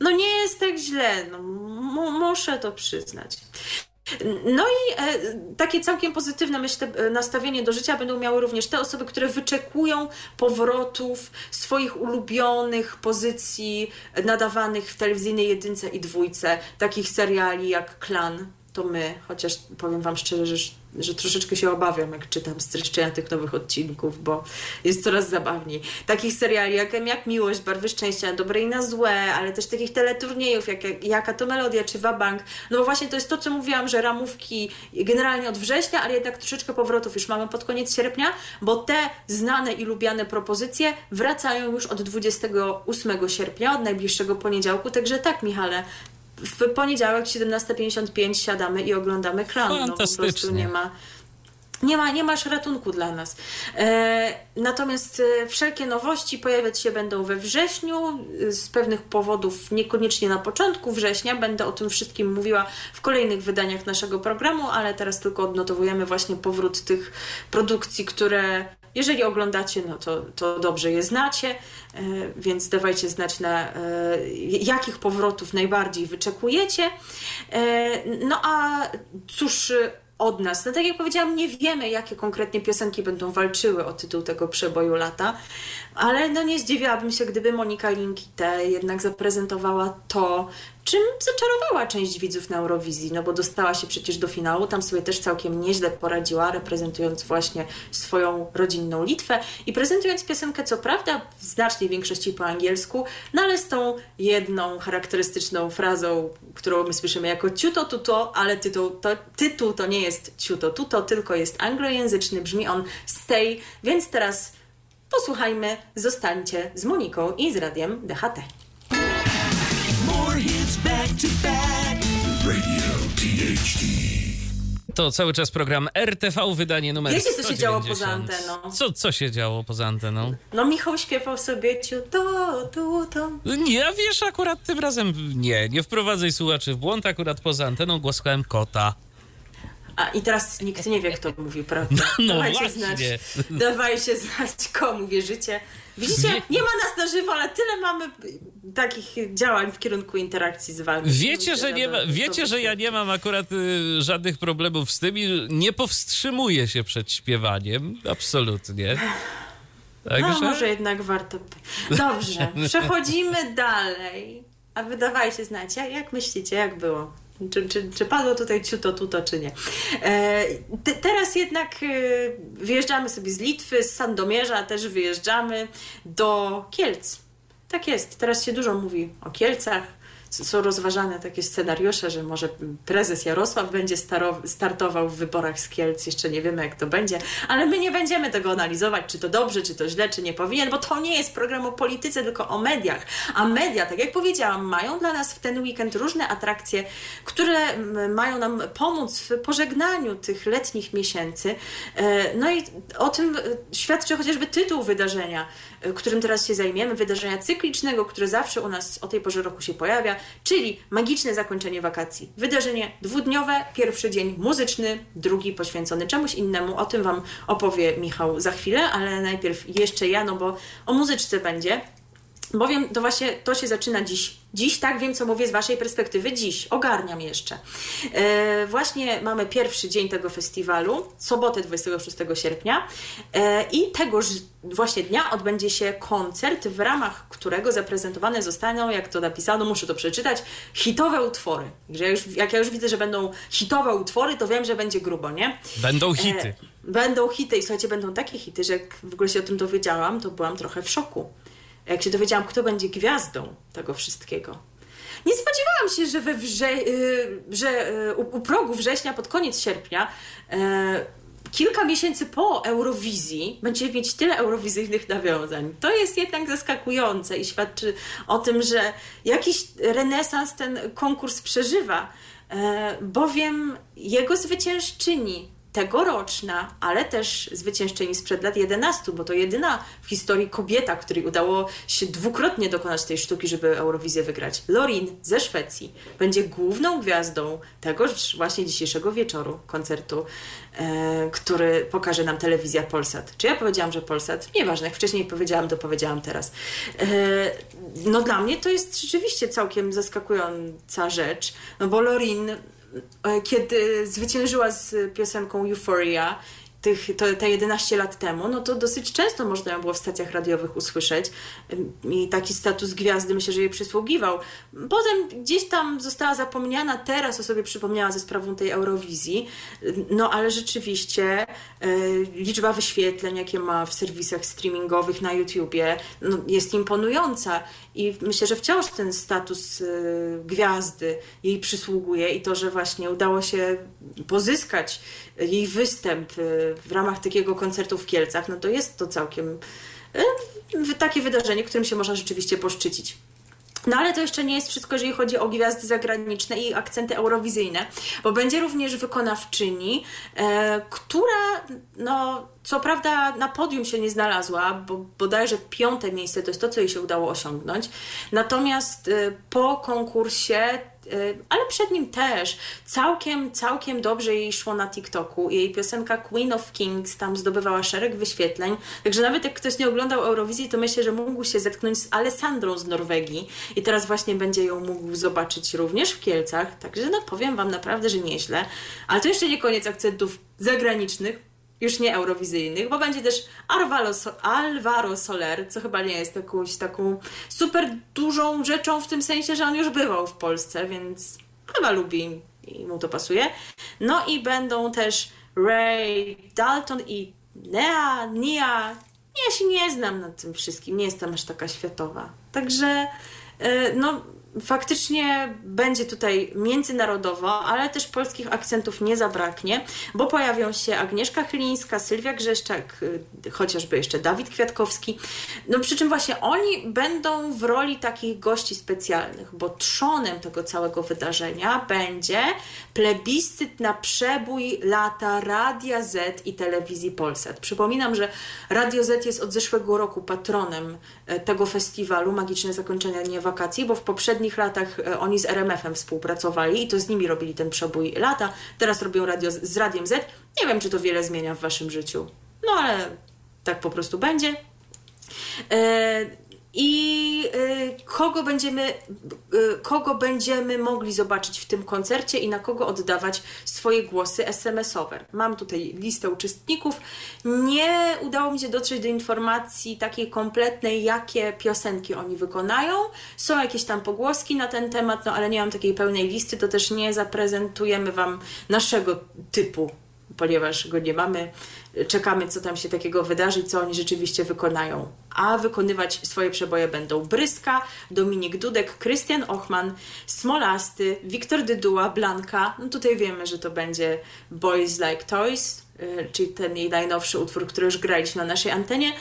no nie jest tak źle, no, muszę to przyznać. No i e, takie całkiem pozytywne, myślę, e, nastawienie do życia będą miały również te osoby, które wyczekują powrotów swoich ulubionych pozycji nadawanych w telewizyjnej jedynce i dwójce, takich seriali jak Klan, to my, chociaż powiem Wam szczerze, że że troszeczkę się obawiam, jak czytam streszczenia tych nowych odcinków, bo jest coraz zabawniej. Takich seriali jak, jak Miłość, Barwy Szczęścia, dobre i na złe, ale też takich teleturniejów, jak, jak Jaka to Melodia czy Wabank. No bo właśnie to jest to, co mówiłam, że ramówki generalnie od września, ale jednak troszeczkę powrotów już mamy pod koniec sierpnia, bo te znane i lubiane propozycje wracają już od 28 sierpnia, od najbliższego poniedziałku. Także tak, Michale, w poniedziałek 17.55 siadamy i oglądamy klan. No, po prostu nie ma nie, ma, nie masz ratunku dla nas. E, natomiast e, wszelkie nowości pojawiać się będą we wrześniu. Z pewnych powodów, niekoniecznie na początku września. Będę o tym wszystkim mówiła w kolejnych wydaniach naszego programu, ale teraz tylko odnotowujemy właśnie powrót tych produkcji, które jeżeli oglądacie, no to, to dobrze je znacie, e, więc dawajcie znać, na e, jakich powrotów najbardziej wyczekujecie. E, no a cóż od nas. No tak jak powiedziałam, nie wiemy, jakie konkretnie piosenki będą walczyły o tytuł tego przeboju lata, ale no nie zdziwiłabym się, gdyby Monika Linkite jednak zaprezentowała to, czym zaczarowała część widzów na Eurowizji, no bo dostała się przecież do finału, tam sobie też całkiem nieźle poradziła, reprezentując właśnie swoją rodzinną Litwę i prezentując piosenkę, co prawda w znacznej większości po angielsku, no ale z tą jedną charakterystyczną frazą, którą my słyszymy jako ciuto tuto, ale tytuł to, tytuł to nie jest ciuto tuto, tylko jest anglojęzyczny, brzmi on stay, więc teraz posłuchajmy, zostańcie z Moniką i z radiem DHT. To cały czas program RTV, wydanie numer Wiecie, co 190. się działo poza anteną? Co, co się działo poza anteną? No Michał śpiewał sobie ciu to, tu, to. Nie, a wiesz, akurat tym razem nie, nie wprowadzaj słuchaczy w błąd, akurat poza anteną głaskałem kota. A i teraz nikt nie wie, kto mówi prawdę. No dawajcie właśnie. znać, dawajcie znać, komu wierzycie. Widzicie, Wie- nie ma nas na żywo, ale tyle mamy takich działań w kierunku interakcji z wami. Wiecie, że, nie ma, wiecie, że ja nie mam akurat y, żadnych problemów z tym i nie powstrzymuję się przed śpiewaniem, absolutnie. No, Także... może jednak warto. Dobrze, przechodzimy dalej. A wy dawajcie znać, jak myślicie, jak było? Czy, czy, czy padło tutaj ciuto, tuto, czy nie? E, te, teraz jednak e, wyjeżdżamy sobie z Litwy, z Sandomierza też wyjeżdżamy do Kielc. Tak jest, teraz się dużo mówi o Kielcach. Są rozważane takie scenariusze, że może prezes Jarosław będzie startował w wyborach z Kielc. Jeszcze nie wiemy, jak to będzie, ale my nie będziemy tego analizować, czy to dobrze, czy to źle, czy nie powinien, bo to nie jest program o polityce, tylko o mediach. A media, tak jak powiedziałam, mają dla nas w ten weekend różne atrakcje, które mm, mają nam pomóc w pożegnaniu tych letnich miesięcy. E, No i o tym e, świadczy chociażby tytuł wydarzenia, którym teraz się zajmiemy, wydarzenia cyklicznego, które zawsze u nas o tej porze roku się pojawia, czyli magiczne zakończenie wakacji. Wydarzenie dwudniowe, pierwszy dzień muzyczny, drugi poświęcony czemuś innemu. O tym Wam opowie Michał za chwilę, ale najpierw jeszcze ja, no bo o muzyczce będzie. Bowiem to właśnie to się zaczyna dziś. Dziś tak wiem, co mówię z Waszej perspektywy. Dziś ogarniam jeszcze. E, właśnie mamy pierwszy dzień tego festiwalu, sobotę 26 sierpnia e, i tegoż właśnie dnia odbędzie się koncert, w ramach którego zaprezentowane zostaną, jak to napisano, muszę to przeczytać, hitowe utwory. Że ja już, jak ja już widzę, że będą hitowe utwory, to wiem, że będzie grubo, nie? Będą hity. E, będą hity i słuchajcie, będą takie hity, że jak w ogóle się o tym dowiedziałam, to byłam trochę w szoku. Jak się dowiedziałam, kto będzie gwiazdą tego wszystkiego. Nie spodziewałam się, że, we wrze- y, że y, u, progu września, pod koniec sierpnia, y, kilka miesięcy po Eurowizji będziemy mieć tyle eurowizyjnych nawiązań. To jest jednak zaskakujące i świadczy o tym, że jakiś renesans ten konkurs przeżywa, bowiem jego zwyciężczyni tegoroczna, ale też zwyciężczyni sprzed lat 11, bo to jedyna w historii kobieta, której udało się dwukrotnie dokonać tej sztuki, żeby Eurowizję wygrać. Lorin ze Szwecji będzie główną gwiazdą tegoż właśnie dzisiejszego wieczoru koncertu, e, który pokaże nam telewizja Polsat. Czy ja powiedziałam, że Polsat? Nieważne, jak wcześniej powiedziałam, to powiedziałam teraz. E, no dla mnie to jest rzeczywiście całkiem zaskakująca rzecz, no bo Lorin kiedy zwyciężyła z piosenką Euphoria, tych, to, te 11 lat temu, no to dosyć często można ją było w stacjach radiowych usłyszeć i taki status gwiazdy myślę, że jej przysługiwał. Potem gdzieś tam została zapomniana, teraz o sobie przypomniała ze sprawą tej Eurowizji, no ale rzeczywiście e, liczba wyświetleń, jakie ma w serwisach streamingowych na YouTubie, no, jest imponująca i myślę, że wciąż ten status e, gwiazdy jej przysługuje i to, że właśnie udało się pozyskać jej występ e, w ramach takiego koncertu w Kielcach, no to jest to całkiem e, takie wydarzenie, którym się można rzeczywiście poszczycić. No ale to jeszcze nie jest wszystko, jeżeli chodzi o gwiazdy zagraniczne i akcenty eurowizyjne, bo będzie również wykonawczyni, e, która no co prawda na podium się nie znalazła, bo bodajże piąte miejsce to jest to, co jej się udało osiągnąć. Natomiast e, po konkursie Y, ale przed nim też całkiem, całkiem dobrze jej szło na TikToku. Jej piosenka Queen of Kings tam zdobywała szereg wyświetleń. Także nawet jak ktoś nie oglądał Eurowizji, to myślę, że mógł się zetknąć z Alessandrą z Norwegii i teraz właśnie będzie ją mógł zobaczyć również w Kielcach. Także no powiem Wam naprawdę, że nieźle. Ale to jeszcze nie koniec akcentów zagranicznych już nie eurowizyjnych, bo będzie też Alvaro, Alvaro Soler, co chyba nie jest jakąś taką super dużą rzeczą w tym sensie, że on już bywał w Polsce, więc chyba lubi i mu to pasuje. No i będą też Ray Dalton i Nea, Nia. Ja się nie znam na tym wszystkim, nie jestem aż taka światowa. Także, e, no faktycznie będzie tutaj międzynarodowo, ale też polskich akcentów nie zabraknie, bo pojawią się Agnieszka Chylińska, Sylwia Grzeszczak, y, chociażby jeszcze Dawid Kwiatkowski. No przy czym właśnie oni będą w roli takich gości specjalnych, bo trzonem tego całego wydarzenia będzie plebiscyt na przebój lata Radia Z i telewizji Polsat. Przypominam, że Radio Z jest od zeszłego roku patronem e, tego festiwalu Magiczne Zakończenie Wakacji, bo w poprzednich latach e, oni z RMF-em współpracowali i to z nimi robili ten przebój lata. Teraz robią radio z, z Radiem Z. Nie wiem, czy to wiele zmienia w Waszym życiu. No ale tak po prostu będzie. I y, kogo będziemy, y, kogo będziemy mogli zobaczyć w tym koncercie i na kogo oddawać swoje głosy SMS-owe. Mam tutaj listę uczestników. Nie udało mi się dotrzeć do informacji takiej kompletnej, jakie piosenki oni wykonają. Są jakieś tam pogłoski na ten temat, no ale nie mam takiej pełnej listy, to też nie zaprezentujemy Wam naszego typu ponieważ go nie mamy, czekamy, co tam się takiego wydarzy, co oni rzeczywiście wykonają. A wykonywać swoje przeboje będą Bryska, Dominik Dudek, Krystian Ochman, Smolasty, Wiktor Dyduła, Blanka. No tutaj wiemy, że to będzie Boys Like Toys, y, czyli ten jej najnowszy utwór, który już graliśmy na naszej antenie.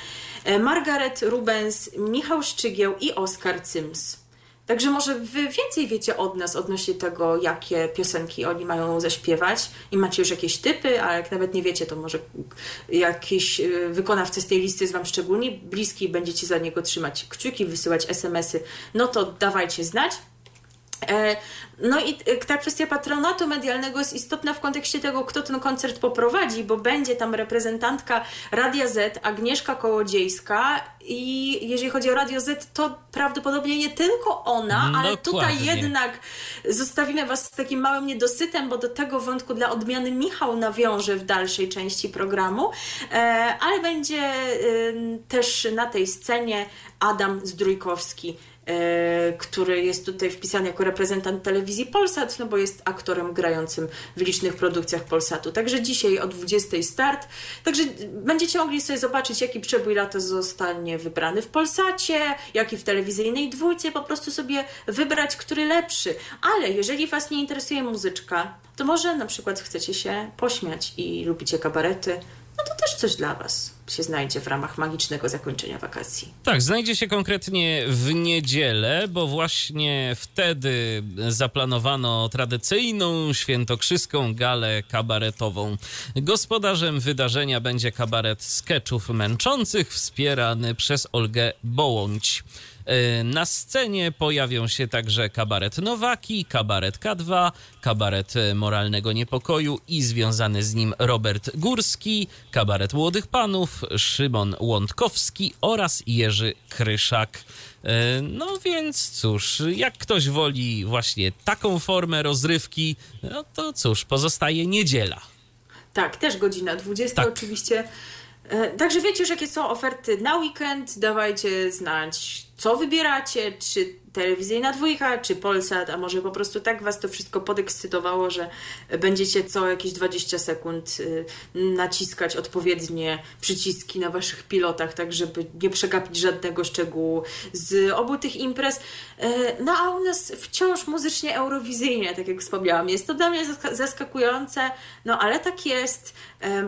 Y, Margaret Rubens, Michał Szczygieł i Oskar Cyms. Także może wy więcej wiecie od nas odnośnie tego, jakie piosenki oni mają zaśpiewać i macie już jakieś typy, a jak nawet nie wiecie, to może jakiś y, wykonawca z tej listy jest Wam szczególnie bliski, będziecie za niego trzymać kciuki, wysyłać SMS-y, no to dawajcie znać. E, no i e, ta kwestia patronatu medialnego jest istotna w kontekście tego, kto ten koncert poprowadzi, bo będzie tam reprezentantka Radia Z, Agnieszka Kołodziejska i jeżeli chodzi o Radio Z, to prawdopodobnie nie tylko ona, mm, ale tutaj jednak zostawimy Was z takim małym niedosytem, bo do tego wątku dla odmiany Michał nawiąże w dalszej części programu, e, ale będzie też na tej scenie Adam Zdrójkowski który jest tutaj wpisany jako reprezentant telewizji Polsat, no bo jest aktorem grającym w licznych produkcjach Polsatu. Także dzisiaj o 20 start. Także będziecie mogli sobie zobaczyć, jaki przebój lata zostanie wybrany w Polsacie, jaki w telewizyjnej dwójce, po prostu sobie wybrać, który lepszy. Ale jeżeli Was nie interesuje muzyczka, to może na przykład chcecie się pośmiać i lubicie kabarety, no to też coś dla Was się znajdzie w ramach magicznego zakończenia wakacji. Tak, znajdzie się konkretnie w niedzielę, bo właśnie wtedy zaplanowano tradycyjną świętokrzyską galę kabaretową. Gospodarzem wydarzenia będzie kabaret sketchów męczących wspierany przez Olgę Bołądź. E, na scenie pojawią się także kabaret Nowaki, kabaret K2, kabaret Moralnego Niepokoju i związany z nim Robert Górski, kabaret Młodych Panów, Szymon Łądkowski oraz Jerzy Kryszak. E, no więc cóż, jak ktoś woli właśnie taką formę rozrywki, no to cóż, pozostaje niedziela. Tak, też godzina 20 tak. oczywiście. E, także wiecie już, jakie są oferty na weekend. Dawajcie znać, co wybieracie, czy telewizyjna dwójka, czy Polsat, a może po prostu tak Was to wszystko podekscytowało, że będziecie co jakieś 20 sekund y, naciskać odpowiednie przyciski na Waszych pilotach, tak żeby nie przegapić żadnego szczegółu z obu tych imprez. Y, no a u nas wciąż muzycznie eurowizyjnie, tak jak wspomniałam. Jest to dla mnie zaskakujące, no ale tak jest,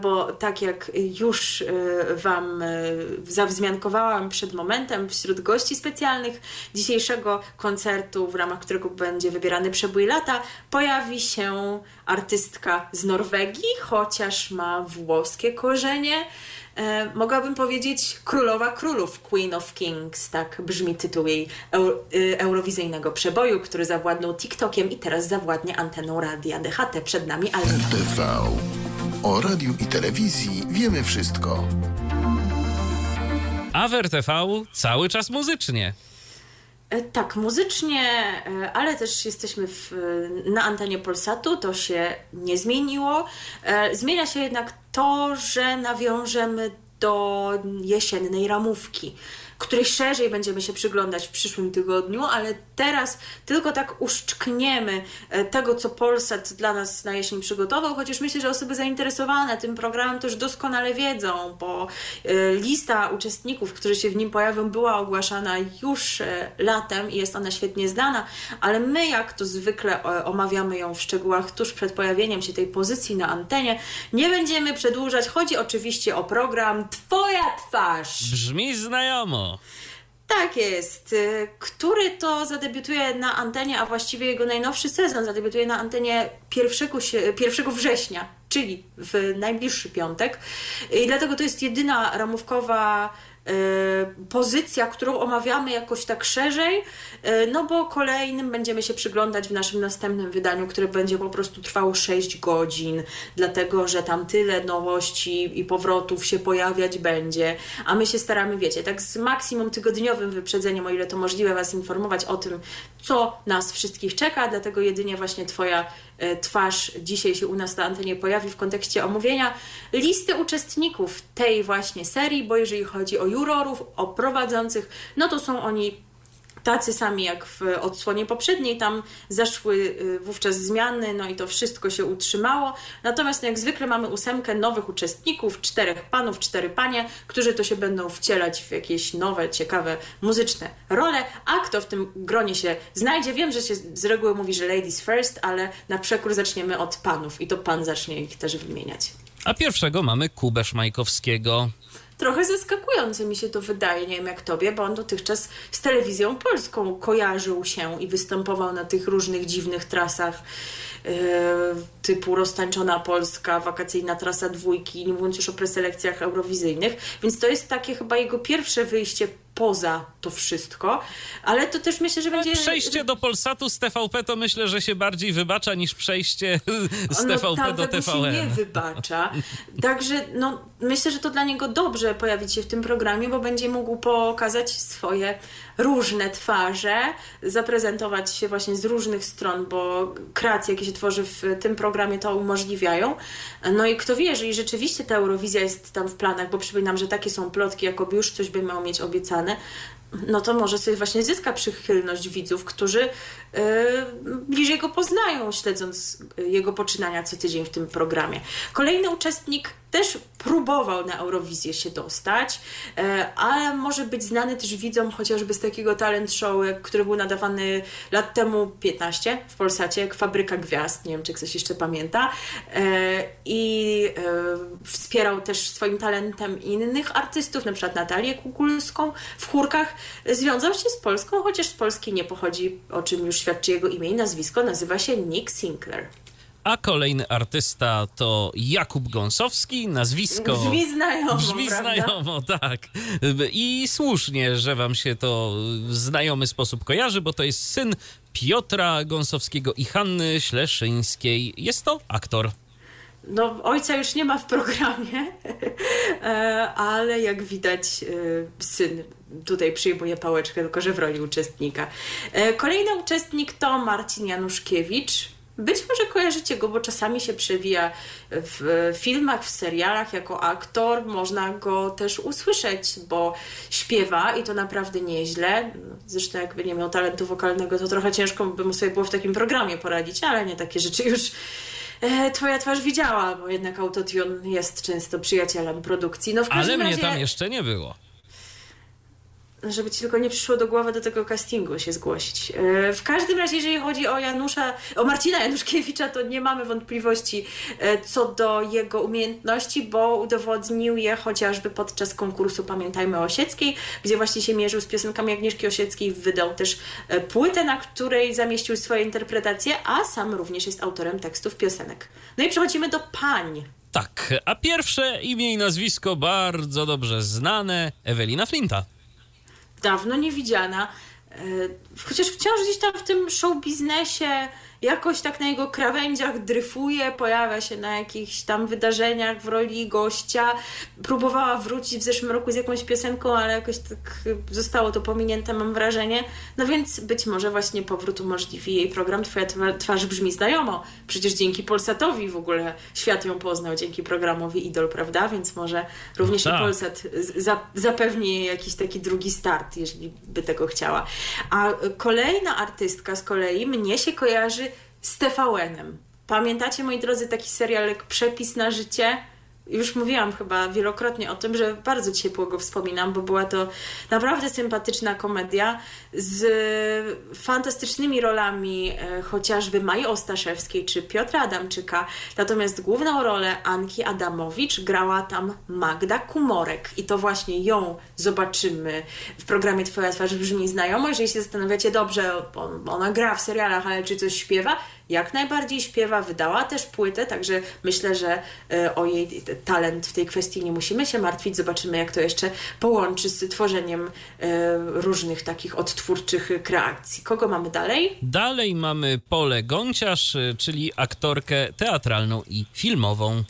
bo tak jak już Wam zawzmiankowałam przed momentem wśród gości specjalnych dzisiejszego koncertu, w ramach którego będzie wybierany przebój lata, pojawi się artystka z Norwegii, chociaż ma włoskie korzenie. E, mogłabym powiedzieć Królowa Królów, Queen of Kings, tak brzmi tytuł jej eurowizyjnego przeboju, który zawładnął TikTokiem i teraz zawładnie anteną radia DHT. Przed nami Alina. O radiu i telewizji wiemy wszystko. A w RTV cały czas muzycznie. E, tak, muzycznie, e, ale też jesteśmy w, na antenie Polsatu, to się nie zmieniło. E, zmienia się jednak to, że nawiążemy do jesiennej ramówki której szerzej będziemy się przyglądać w przyszłym tygodniu, ale teraz tylko tak uszczkniemy e, tego, co Polsat dla nas na jesień przygotował, chociaż myślę, że osoby zainteresowane tym programem też doskonale wiedzą, bo e, lista uczestników, którzy się w nim pojawią, była ogłaszana już e, latem i jest ona świetnie znana, ale my, jak to zwykle omawiamy ją w szczegółach tuż przed pojawieniem się tej pozycji na antenie, nie będziemy przedłużać. Chodzi oczywiście o program Twoja twarz. Brzmi znajomo. Tak jest. Y, który to zadebiutuje na antenie, a właściwie jego najnowszy sezon zadebiutuje na antenie 1, 1 września, czyli w najbliższy piątek. I dlatego to jest jedyna ramówkowa pozycja, którą omawiamy jakoś tak szerzej, y, no bo kolejnym będziemy się przyglądać w naszym następnym wydaniu, które będzie po prostu trwało 6 godzin, dlatego że tam tyle nowości i powrotów się pojawiać będzie, a my się staramy, wiecie, tak z maksimum tygodniowym wyprzedzeniem, o ile to możliwe, Was informować o tym, co nas wszystkich czeka, dlatego jedynie właśnie Twoja twarz dzisiaj się u nas na antenie pojawi w kontekście omówienia listy uczestników tej właśnie serii, bo jeżeli chodzi o jurorów, o prowadzących, no to są oni tacy sami jak w odsłonie poprzedniej, tam zaszły y, wówczas zmiany, no i to wszystko się utrzymało. Natomiast no jak zwykle mamy ósemkę nowych uczestników, czterech panów, cztery panie, którzy to się będą wcielać w jakieś nowe, ciekawe, muzyczne role. A kto w tym gronie się znajdzie? Wiem, że się z reguły mówi, że ladies first, ale na przekór zaczniemy od panów i to pan zacznie ich też wymieniać. A pierwszego mamy Kubę Szmajkowskiego trochę zaskakujące mi się to wydaje, nie wiem jak tobie, bo on dotychczas z telewizją polską kojarzył się i występował na tych różnych dziwnych trasach yy, typu roztańczona Polska, wakacyjna trasa dwójki, nie mówiąc już o preselekcjach eurowizyjnych, więc to jest takie chyba jego pierwsze wyjście poza to wszystko, ale to też myślę, że będzie... Przejście do Polsatu z TVP to myślę, że się bardziej wybacza niż przejście z no, TVP do TVN. się nie wybacza. Także no, myślę, że to dla niego dobrze pojawić się w tym programie, bo będzie mógł pokazać swoje różne twarze, zaprezentować się właśnie z różnych stron, bo kreacje, jakie się tworzy w tym programie, to umożliwiają. No i kto wie, jeżeli rzeczywiście ta Eurowizja jest tam w planach, bo przypominam, że takie są plotki, jakoby już coś by miał mieć obiecane, no to może sobie właśnie zyska przychylność widzów, którzy bliżej go poznają, śledząc jego poczynania co tydzień w tym programie. Kolejny uczestnik też próbował na Eurowizję się dostać, e, ale może być znany też widzom chociażby z takiego talent show, który był nadawany lat temu 15 w Polsacie, jak Fabryka Gwiazd, nie wiem czy ktoś jeszcze pamięta, e, i wspierał też swoim talentem innych artystów, na przykład Natalię Kukulską w chórkach. Związał się z Polską, chociaż z Polski nie pochodzi, o czym już świadczy jego imię i nazwisko, nazywa się Nick Sinclair. A kolejny artysta to Jakub Gąsowski, nazwisko... Brzmi znajomo, Brzmi znajomo, tak. I słusznie, że wam się to w znajomy sposób kojarzy, bo to jest syn Piotra Gąsowskiego i Hanny Śleszyńskiej. Jest to aktor. No, ojca już nie ma w programie, e, ale jak widać, e, syn tutaj przyjmuje pałeczkę, tylko że w roli uczestnika. E, kolejny uczestnik to Marcin Januszkiewicz. Być może kojarzycie go, bo czasami się przewija w filmach, w serialach jako aktor. Można go też usłyszeć, bo śpiewa i to naprawdę nieźle. Zresztą jakby nie miał talentu wokalnego, to trochę ciężko by mu sobie było w takim programie poradzić, ale nie takie rzeczy już e, twoja twarz widziała, bo jednak autotune jest często przyjacielem produkcji. No w ale mnie razie... tam jeszcze nie było żeby ci tylko nie przyszło do głowy do tego castingu się zgłosić. E, w każdym razie, jeżeli chodzi o Janusza, o Marcina Januszkiewicza, to nie mamy wątpliwości e, co do jego umiejętności, bo udowodnił je chociażby podczas konkursu Pamiętajmy Osieckiej, gdzie właśnie się mierzył z piosenkami Agnieszki Osieckiej, wydał też e, płytę, na której zamieścił swoje interpretacje, a sam również jest autorem tekstów piosenek. No i przechodzimy do pań. Tak, a pierwsze imię i nazwisko bardzo dobrze znane Ewelina Flinta dawno niewidziana. E, chociaż wciąż gdzieś tam w tym show biznesie jakoś tak na jego krawędziach dryfuje, pojawia się na jakichś tam wydarzeniach w roli gościa. Próbowała wrócić w zeszłym roku z jakąś piosenką, ale jakoś tak zostało to pominięte, mam wrażenie. No więc być może właśnie powrót umożliwi jej program Twoja twarz brzmi znajomo. Przecież dzięki Polsatowi w ogóle świat ją poznał, dzięki programowi Idol, prawda? Więc może również tak. i Polsat zapewni jej jakiś taki drugi start, jeżeli by tego chciała. A kolejna artystka z kolei mnie się kojarzy z TVN-em. Pamiętacie, moi drodzy, taki serial jak Przepis na życie? Już mówiłam chyba wielokrotnie o tym, że bardzo ciepło go wspominam, bo była to naprawdę sympatyczna komedia z fantastycznymi rolami e, chociażby Maji Ostaszewskiej czy Piotra Adamczyka. Natomiast główną rolę Anki Adamowicz grała tam Magda Kumorek i to właśnie ją zobaczymy w programie Twoja twarz brzmi znajomo. Jeżeli się zastanawiacie, dobrze, ona gra w serialach, ale czy coś śpiewa? Jak najbardziej śpiewa, wydała też płytę, także myślę, że e, o jej talent w tej kwestii nie musimy się martwić. Zobaczymy, jak to jeszcze połączy z tworzeniem e, różnych takich odtwórczych kreacji. Kogo mamy dalej? Dalej mamy Pole Gąciarz, e, czyli aktorkę teatralną i filmową.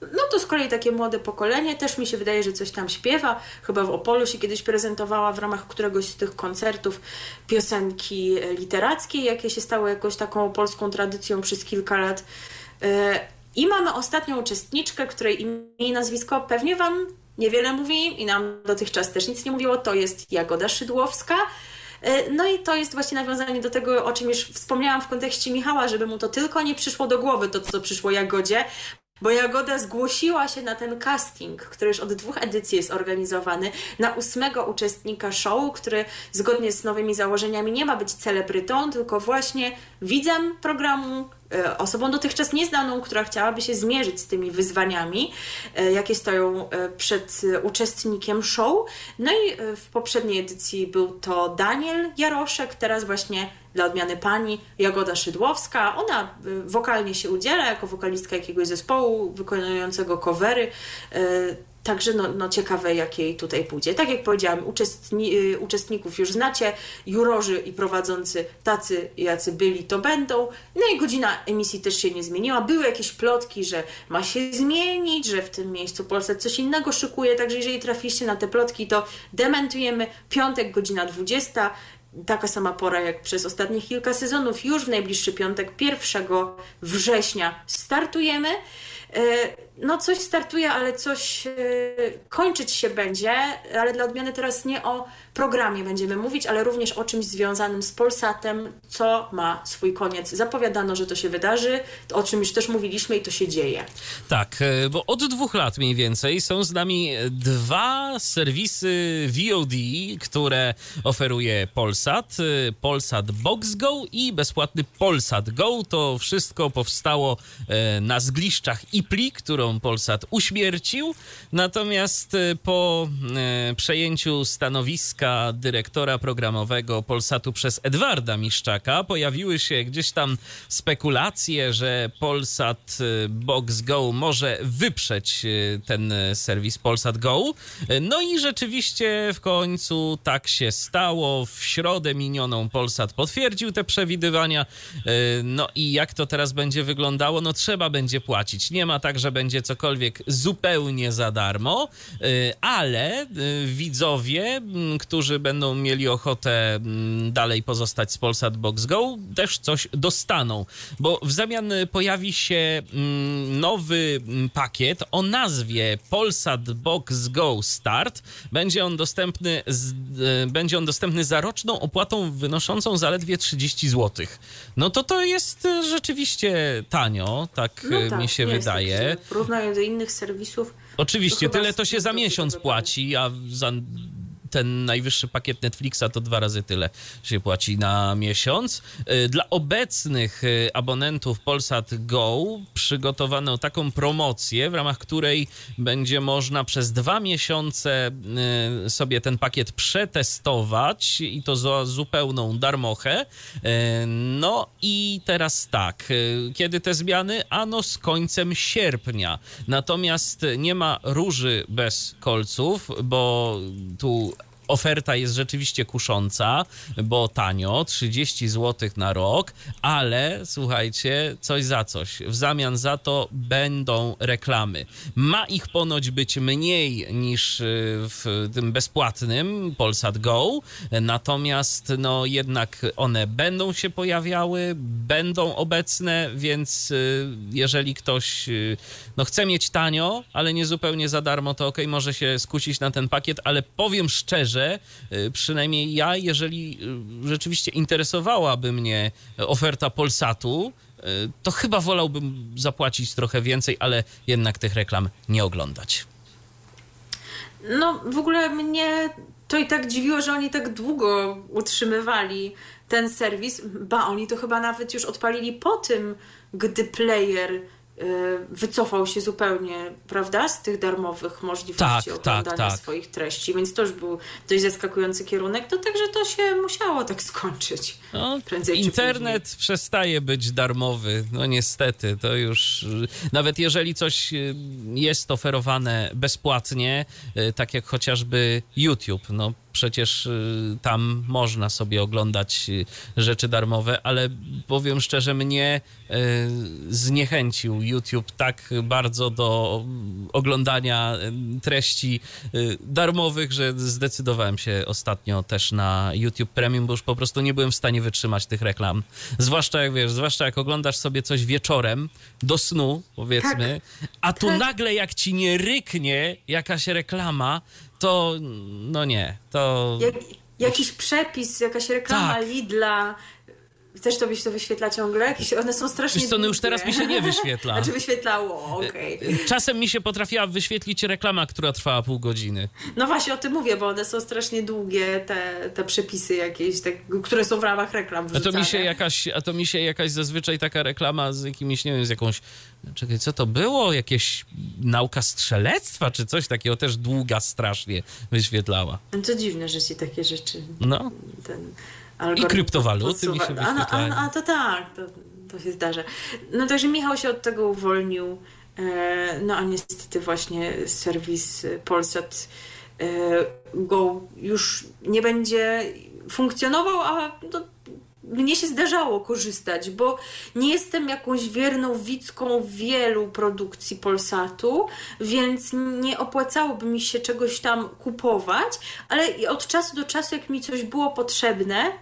No to z kolei takie młode pokolenie, też mi się wydaje, że coś tam śpiewa. Chyba w Opolu się kiedyś prezentowała w ramach któregoś z tych koncertów piosenki literackiej, jakie się stały jakąś taką polską tradycją przez kilka lat. E, I mamy ostatnią uczestniczkę, której imię i nazwisko pewnie Wam niewiele mówi i nam dotychczas też nic nie mówiło. To jest Jagoda Szydłowska. E, no i to jest właśnie nawiązanie do tego, o czym już wspomniałam w kontekście Michała, żeby mu to tylko nie przyszło do głowy, to co przyszło Jagodzie, bo Jagoda zgłosiła się na ten casting, który już od dwóch edycji jest organizowany, na ósmego uczestnika show, który zgodnie z nowymi założeniami nie ma być celebrytą, tylko właśnie widzem programu, e, osobą dotychczas nieznaną, która chciałaby się zmierzyć z tymi wyzwaniami, e, jakie stoją e, przed uczestnikiem show. No i w poprzedniej edycji był to Daniel Jaroszek, teraz właśnie dla odmiany pani Jagoda Szydłowska. Ona wokalnie się udziela jako wokalistka jakiegoś zespołu wykonującego covery. Także no, no ciekawe, jak jej tutaj pójdzie. Tak jak powiedziałam, uczestni y, uczestników już znacie, jurorzy i prowadzący tacy, jacy byli, to będą. No i godzina emisji też się nie zmieniła. Były jakieś plotki, że ma się zmienić, że w tym miejscu Polsat coś innego szykuje, także jeżeli trafiliście na te plotki, to dementujemy. Piątek, godzina 20 taka sama pora jak przez ostatnich kilka sezonów. Już w najbliższy piątek, 1 września startujemy. No coś startuje, ale coś kończyć się będzie, ale dla odmiany teraz nie o programie będziemy mówić, ale również o czymś związanym z Polsatem, co ma swój koniec. Zapowiadano, że to się wydarzy, o czym już też mówiliśmy i to się dzieje. Tak, bo od dwóch lat mniej więcej są z nami dwa serwisy VOD, które oferuje Polsat. Polsat Box Go i bezpłatny Polsat Go. To wszystko powstało e, na zgliszczach IPLI, którą Polsat uśmiercił. Natomiast e, po e, przejęciu stanowiska dyrektora programowego Polsatu przez Edwarda Miszczaka pojawiły się gdzieś tam spekulacje, że Polsat Box Go może wyprzeć ten serwis Polsat Go. No i rzeczywiście w końcu tak się stało. W środę minioną Polsat potwierdził te przewidywania. No i jak to teraz będzie wyglądało? No trzeba będzie płacić. Nie ma tak, że będzie cokolwiek zupełnie za darmo, e, ale e, widzowie, którzy będą mieli ochotę dalej pozostać z Polsat Box Go, też coś dostaną, bo w zamian pojawi się nowy pakiet o nazwie Polsat Box Go Start. Będzie on dostępny, z, będzie on dostępny za roczną opłatą wynoszącą zaledwie 30 zł. No to to jest rzeczywiście tanio, tak, no tak mi się wydaje. Tak, porównując do innych serwisów. Oczywiście, to tyle to się za miesiąc płaci, a za ten najwyższy pakiet Netflixa to dwa razy tyle się płaci na miesiąc. Y, dla obecnych y, abonentów Polsat Go przygotowano taką promocję, w ramach której będzie można przez dwa miesiące y, sobie ten pakiet przetestować i to za zupełną darmochę. No i teraz tak, kiedy te zmiany? Ano z końcem sierpnia. Natomiast nie ma róży bez kolców, bo tu oferta jest rzeczywiście kusząca, bo tanio, 30 zł na rok, ale słuchajcie, coś za coś. W zamian za to będą reklamy. Ma ich ponoć być mniej niż y, w tym bezpłatnym Polsat Go, natomiast no jednak one będą się pojawiały, będą obecne, więc y, jeżeli ktoś y, no chce mieć tanio, ale nie zupełnie za darmo, to ok, może się skusić na ten pakiet, ale powiem szczerze, że y, przynajmniej ja, jeżeli y, rzeczywiście interesowałaby mnie oferta Polsatu, to chyba wolałbym zapłacić trochę więcej, ale jednak tych reklam nie oglądać. No, w ogóle mnie to i tak dziwiło, że oni tak długo utrzymywali ten serwis. Ba, oni to chyba nawet już odpalili po tym, gdy player wycofał się zupełnie, prawda, z tych darmowych możliwości tak, oglądania tak, tak. swoich treści, więc to już był dość zaskakujący kierunek, to także to się musiało tak skończyć. No, internet przestaje być darmowy, no niestety, to już, nawet jeżeli coś y, jest oferowane bezpłatnie, y, tak jak chociażby YouTube, no przecież y, tam można sobie oglądać y, rzeczy darmowe, ale powiem szczerze, mnie y, zniechęcił YouTube tak bardzo do oglądania treści darmowych, że zdecydowałem się ostatnio też na YouTube Premium, bo już po prostu nie byłem w stanie wytrzymać tych reklam. Zwłaszcza jak wiesz, zwłaszcza jak oglądasz sobie coś wieczorem do snu, powiedzmy, tak, a tu tak. nagle jak ci nie ryknie jakaś reklama, to no nie, to... Jak, jakiś przepis, jakaś reklama tak. Lidla, Chcesz to byś to wyświetla ciągle? Jakieś, one są strasznie Wiesz co, no już teraz mi się nie wyświetla. znaczy wyświetlało, okej. Okay. Czasem mi się potrafiła wyświetlić reklama, która trwała pół godziny. No właśnie o tym mówię, bo one są strasznie długie, te, te przepisy jakieś, te, które są w ramach reklam a to, mi się jakaś, a to mi się jakaś zazwyczaj taka reklama z jakimiś, nie wiem, z jakąś... Czekaj, co to było? Jakieś nauka strzelectwa, czy coś takiego też długa strasznie wyświetlała. No to dziwne, że ci takie rzeczy... No. Ten i kryptowaluty mi się. A, a, a to tak, to, to się zdarza. No także Michał się od tego uwolnił. E, no a niestety właśnie serwis Polsat e, Go już nie będzie funkcjonował, a to mnie się zdarzało korzystać, bo nie jestem jakąś wierną widzką wielu produkcji Polsatu, więc nie opłacałoby mi się czegoś tam kupować, ale od czasu do czasu, jak mi coś było potrzebne,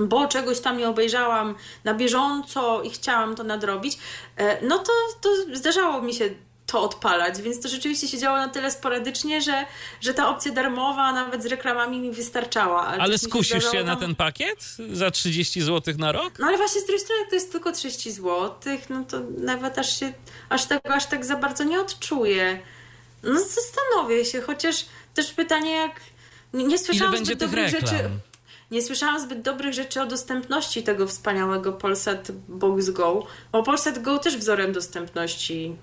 bo czegoś tam nie obejrzałam na bieżąco i chciałam to nadrobić, e, no to, to zdarzało mi się to odpalać, więc to rzeczywiście się działo na tyle sporadycznie, że, że ta opcja darmowa nawet z reklamami mi wystarczała. Ale, ale skusisz się, się na ten pakiet za 30 zł na rok? No ale właśnie z drugiej strony to jest tylko 30 zł, no to nawet aż się aż tego aż tak za bardzo nie odczuję. No zastanowię się, chociaż też pytanie jak... Nie, nie słyszałam Ile zbyt dobrych reklam? rzeczy nie słyszałam zbyt dobrych rzeczy o dostępności tego wspaniałego Polsat Box Go, bo Polsat Go też wzorem dostępności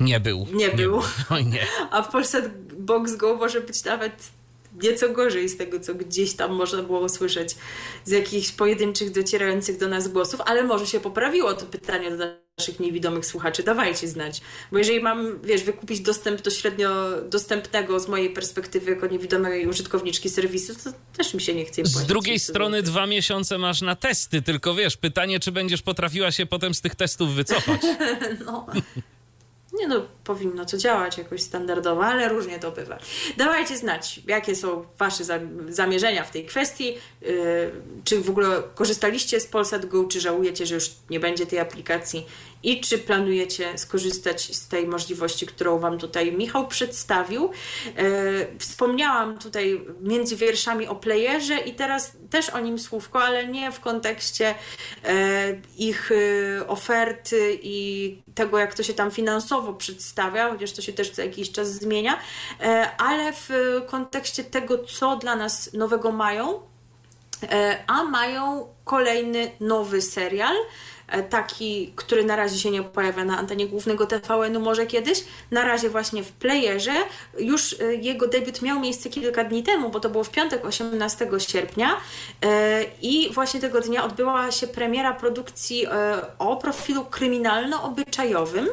nie był. Nie, nie był. był. Oj nie. A w Polsat Box Go może być nawet nieco gorzej z tego, co gdzieś tam można było usłyszeć z jakichś pojedynczych, docierających do nas głosów, ale może się poprawiło to pytanie do naszych niewidomych słuchaczy. Dawajcie znać. Bo jeżeli mam, wiesz, wykupić dostęp do średnio dostępnego z mojej perspektywy jako niewidomej użytkowniczki serwisu, to też mi się nie chce Z drugiej strony dwa miesiące masz na testy, tylko wiesz, pytanie, czy będziesz potrafiła się potem z tych testów wycofać. no. Nie no, powinno to działać jakoś standardowo, ale różnie to bywa. Dawajcie znać, jakie są Wasze zamierzenia w tej kwestii. Yy, czy w ogóle korzystaliście z Polsat Go, czy żałujecie, że już nie będzie tej aplikacji i czy planujecie skorzystać z tej możliwości, którą Wam tutaj Michał przedstawił. E, wspomniałam tutaj między wierszami o playerze i teraz też o nim słówko, ale nie w kontekście e, ich e, oferty i tego, jak to się tam finansowo przedstawia, chociaż to się też co jakiś czas zmienia, ale w kontekście tego, co dla nas nowego mają, a mają kolejny nowy serial. E, taki, który na razie się nie pojawia na antenie głównego TVN-u, może kiedyś, na razie właśnie w playerze. Już e, jego debiut miał miejsce kilka dni temu, bo to było w piątek 18 sierpnia e, i właśnie tego dnia odbyła się premiera produkcji o profilu kryminalno-obyczajowym.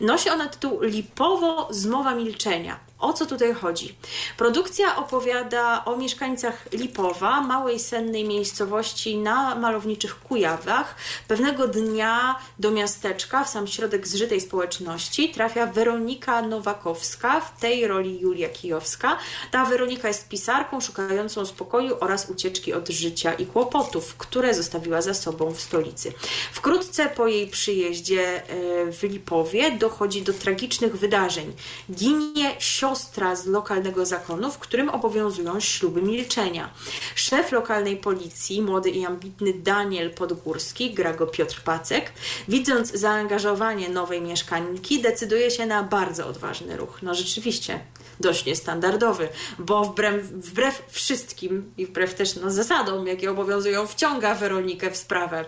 Nosi ona tytuł Lipowo Zmowa Milczenia. O co tutaj chodzi? Produkcja opowiada o mieszkańcach Lipowa, małej sennej miejscowości na malowniczych Kujawach. Pewnego dnia do miasteczka, w sam środek zżytej społeczności, trafia Weronika Nowakowska, w tej roli Julia Kijowska. Ta Weronika jest pisarką szukającą spokoju oraz ucieczki od życia i kłopotów, które zostawiła za sobą w stolicy. Wkrótce po jej przyjeździe e, w Lipowie dochodzi do tragicznych wydarzeń. Ginie siostra siostra z lokalnego zakonu, w którym obowiązują śluby milczenia. Szef lokalnej policji, młody i ambitny Daniel Podgórski, gra go Piotr Pacek, widząc zaangażowanie nowej mieszkanki, decyduje się na bardzo odważny ruch. No rzeczywiście, dość niestandardowy, bo wbrew, wbrew wszystkim i wbrew też no, zasadom, jakie obowiązują, wciąga Weronikę w sprawę.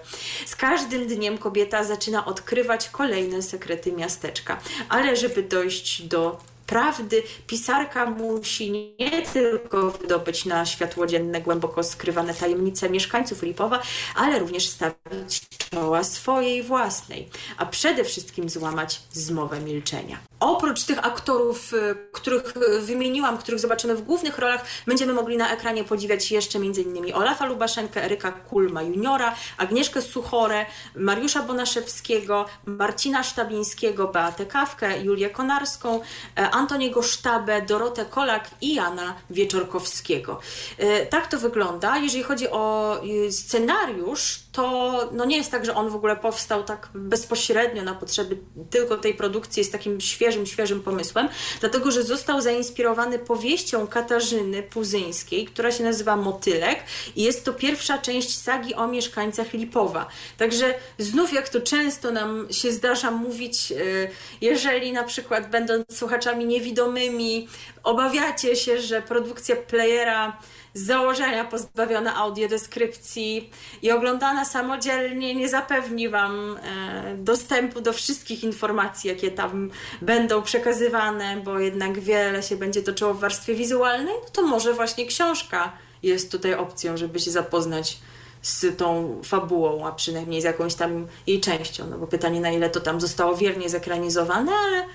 Z każdym dniem kobieta zaczyna odkrywać kolejne sekrety miasteczka, ale żeby dojść do prawdy pisarka musi nie tylko wydobyć na światło dzienne głęboko skrywane tajemnice mieszkańców Lipowa, ale również stawić czoła swojej własnej, a przede wszystkim złamać zmowę milczenia. Oprócz tych aktorów, y, których y, wymieniłam, których zobaczymy w głównych rolach, będziemy mogli na ekranie podziwiać jeszcze m.in. Olafa Lubaszenkę, Eryka Kulma juniora, Agnieszkę Suchorę, Mariusza Bonaszewskiego, Marcina Sztabińskiego, Beatę Kawkę, Julię Konarską, e, Antoniego Sztabę, Dorotę Kolak i Jana Wieczorkowskiego. E, tak to wygląda. Jeżeli chodzi o y, scenariusz, to no nie jest tak, że on w ogóle powstał tak bezpośrednio na potrzeby tylko tej produkcji, jest takim świeżym, świeżym pomysłem, dlatego, że został zainspirowany powieścią Katarzyny Puzyńskiej, która się nazywa Motylek i jest to pierwsza część sagi o mieszkańcach Lipowa. Także znów, jak to często nam się zdarza mówić, y, jeżeli na przykład będąc słuchaczami niewidomymi, obawiacie się, że produkcja playera z założenia pozbawiona audiodeskrypcji i oglądana samodzielnie nie zapewni Wam e, dostępu do wszystkich informacji, jakie tam będą przekazywane, bo jednak wiele się będzie toczyło w warstwie wizualnej, no to może właśnie książka jest tutaj opcją, żeby się zapoznać z tą fabułą, a przynajmniej z jakąś tam jej częścią. No bo pytanie, na ile to tam zostało wiernie zekranizowane, ale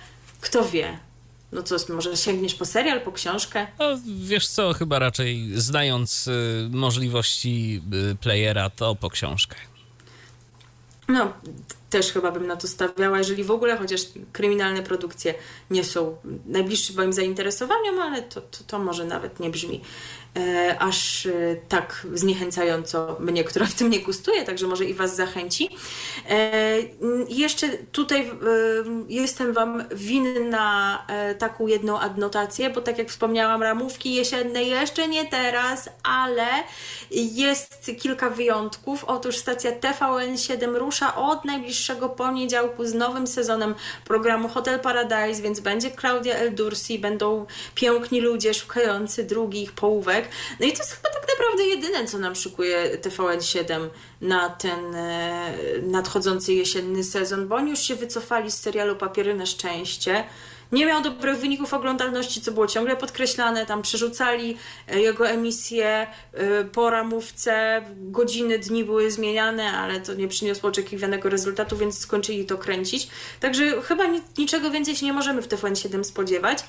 kto wie. No co, może sięgniesz po serial, po książkę? No, wiesz co, chyba raczej znając y, możliwości y, playera, to po książkę. No, też chyba bym na to stawiała, jeżeli w ogóle, chociaż kryminalne produkcje nie są najbliższym moim zainteresowaniom, ale to, to, to może nawet nie brzmi aż e, tak zniechęcająco mnie, która w tym nie gustuje, także może i Was zachęci. E, jeszcze tutaj e, jestem Wam winna e, taką jedną adnotację, bo tak jak wspomniałam, ramówki jesienne jeszcze nie teraz, ale jest kilka wyjątków. Otóż stacja TVN7 rusza od najbliższego poniedziałku z nowym sezonem programu Hotel Paradise, więc będzie Claudia Eldursi, będą piękni ludzie szukający drugich połówek. No i to jest chyba tak naprawdę jedyne, co nam szykuje TVN7 na ten e, nadchodzący jesienny sezon, bo oni już się wycofali z serialu Papiery na szczęście nie miał dobrych wyników oglądalności, co było ciągle podkreślane. Tam przerzucali e, jego emisję e, po ramówce, godziny, dni były zmieniane, ale to nie przyniosło oczekiwanego rezultatu, więc skończyli to kręcić. Także chyba niczego więcej się nie możemy w TVN7 spodziewać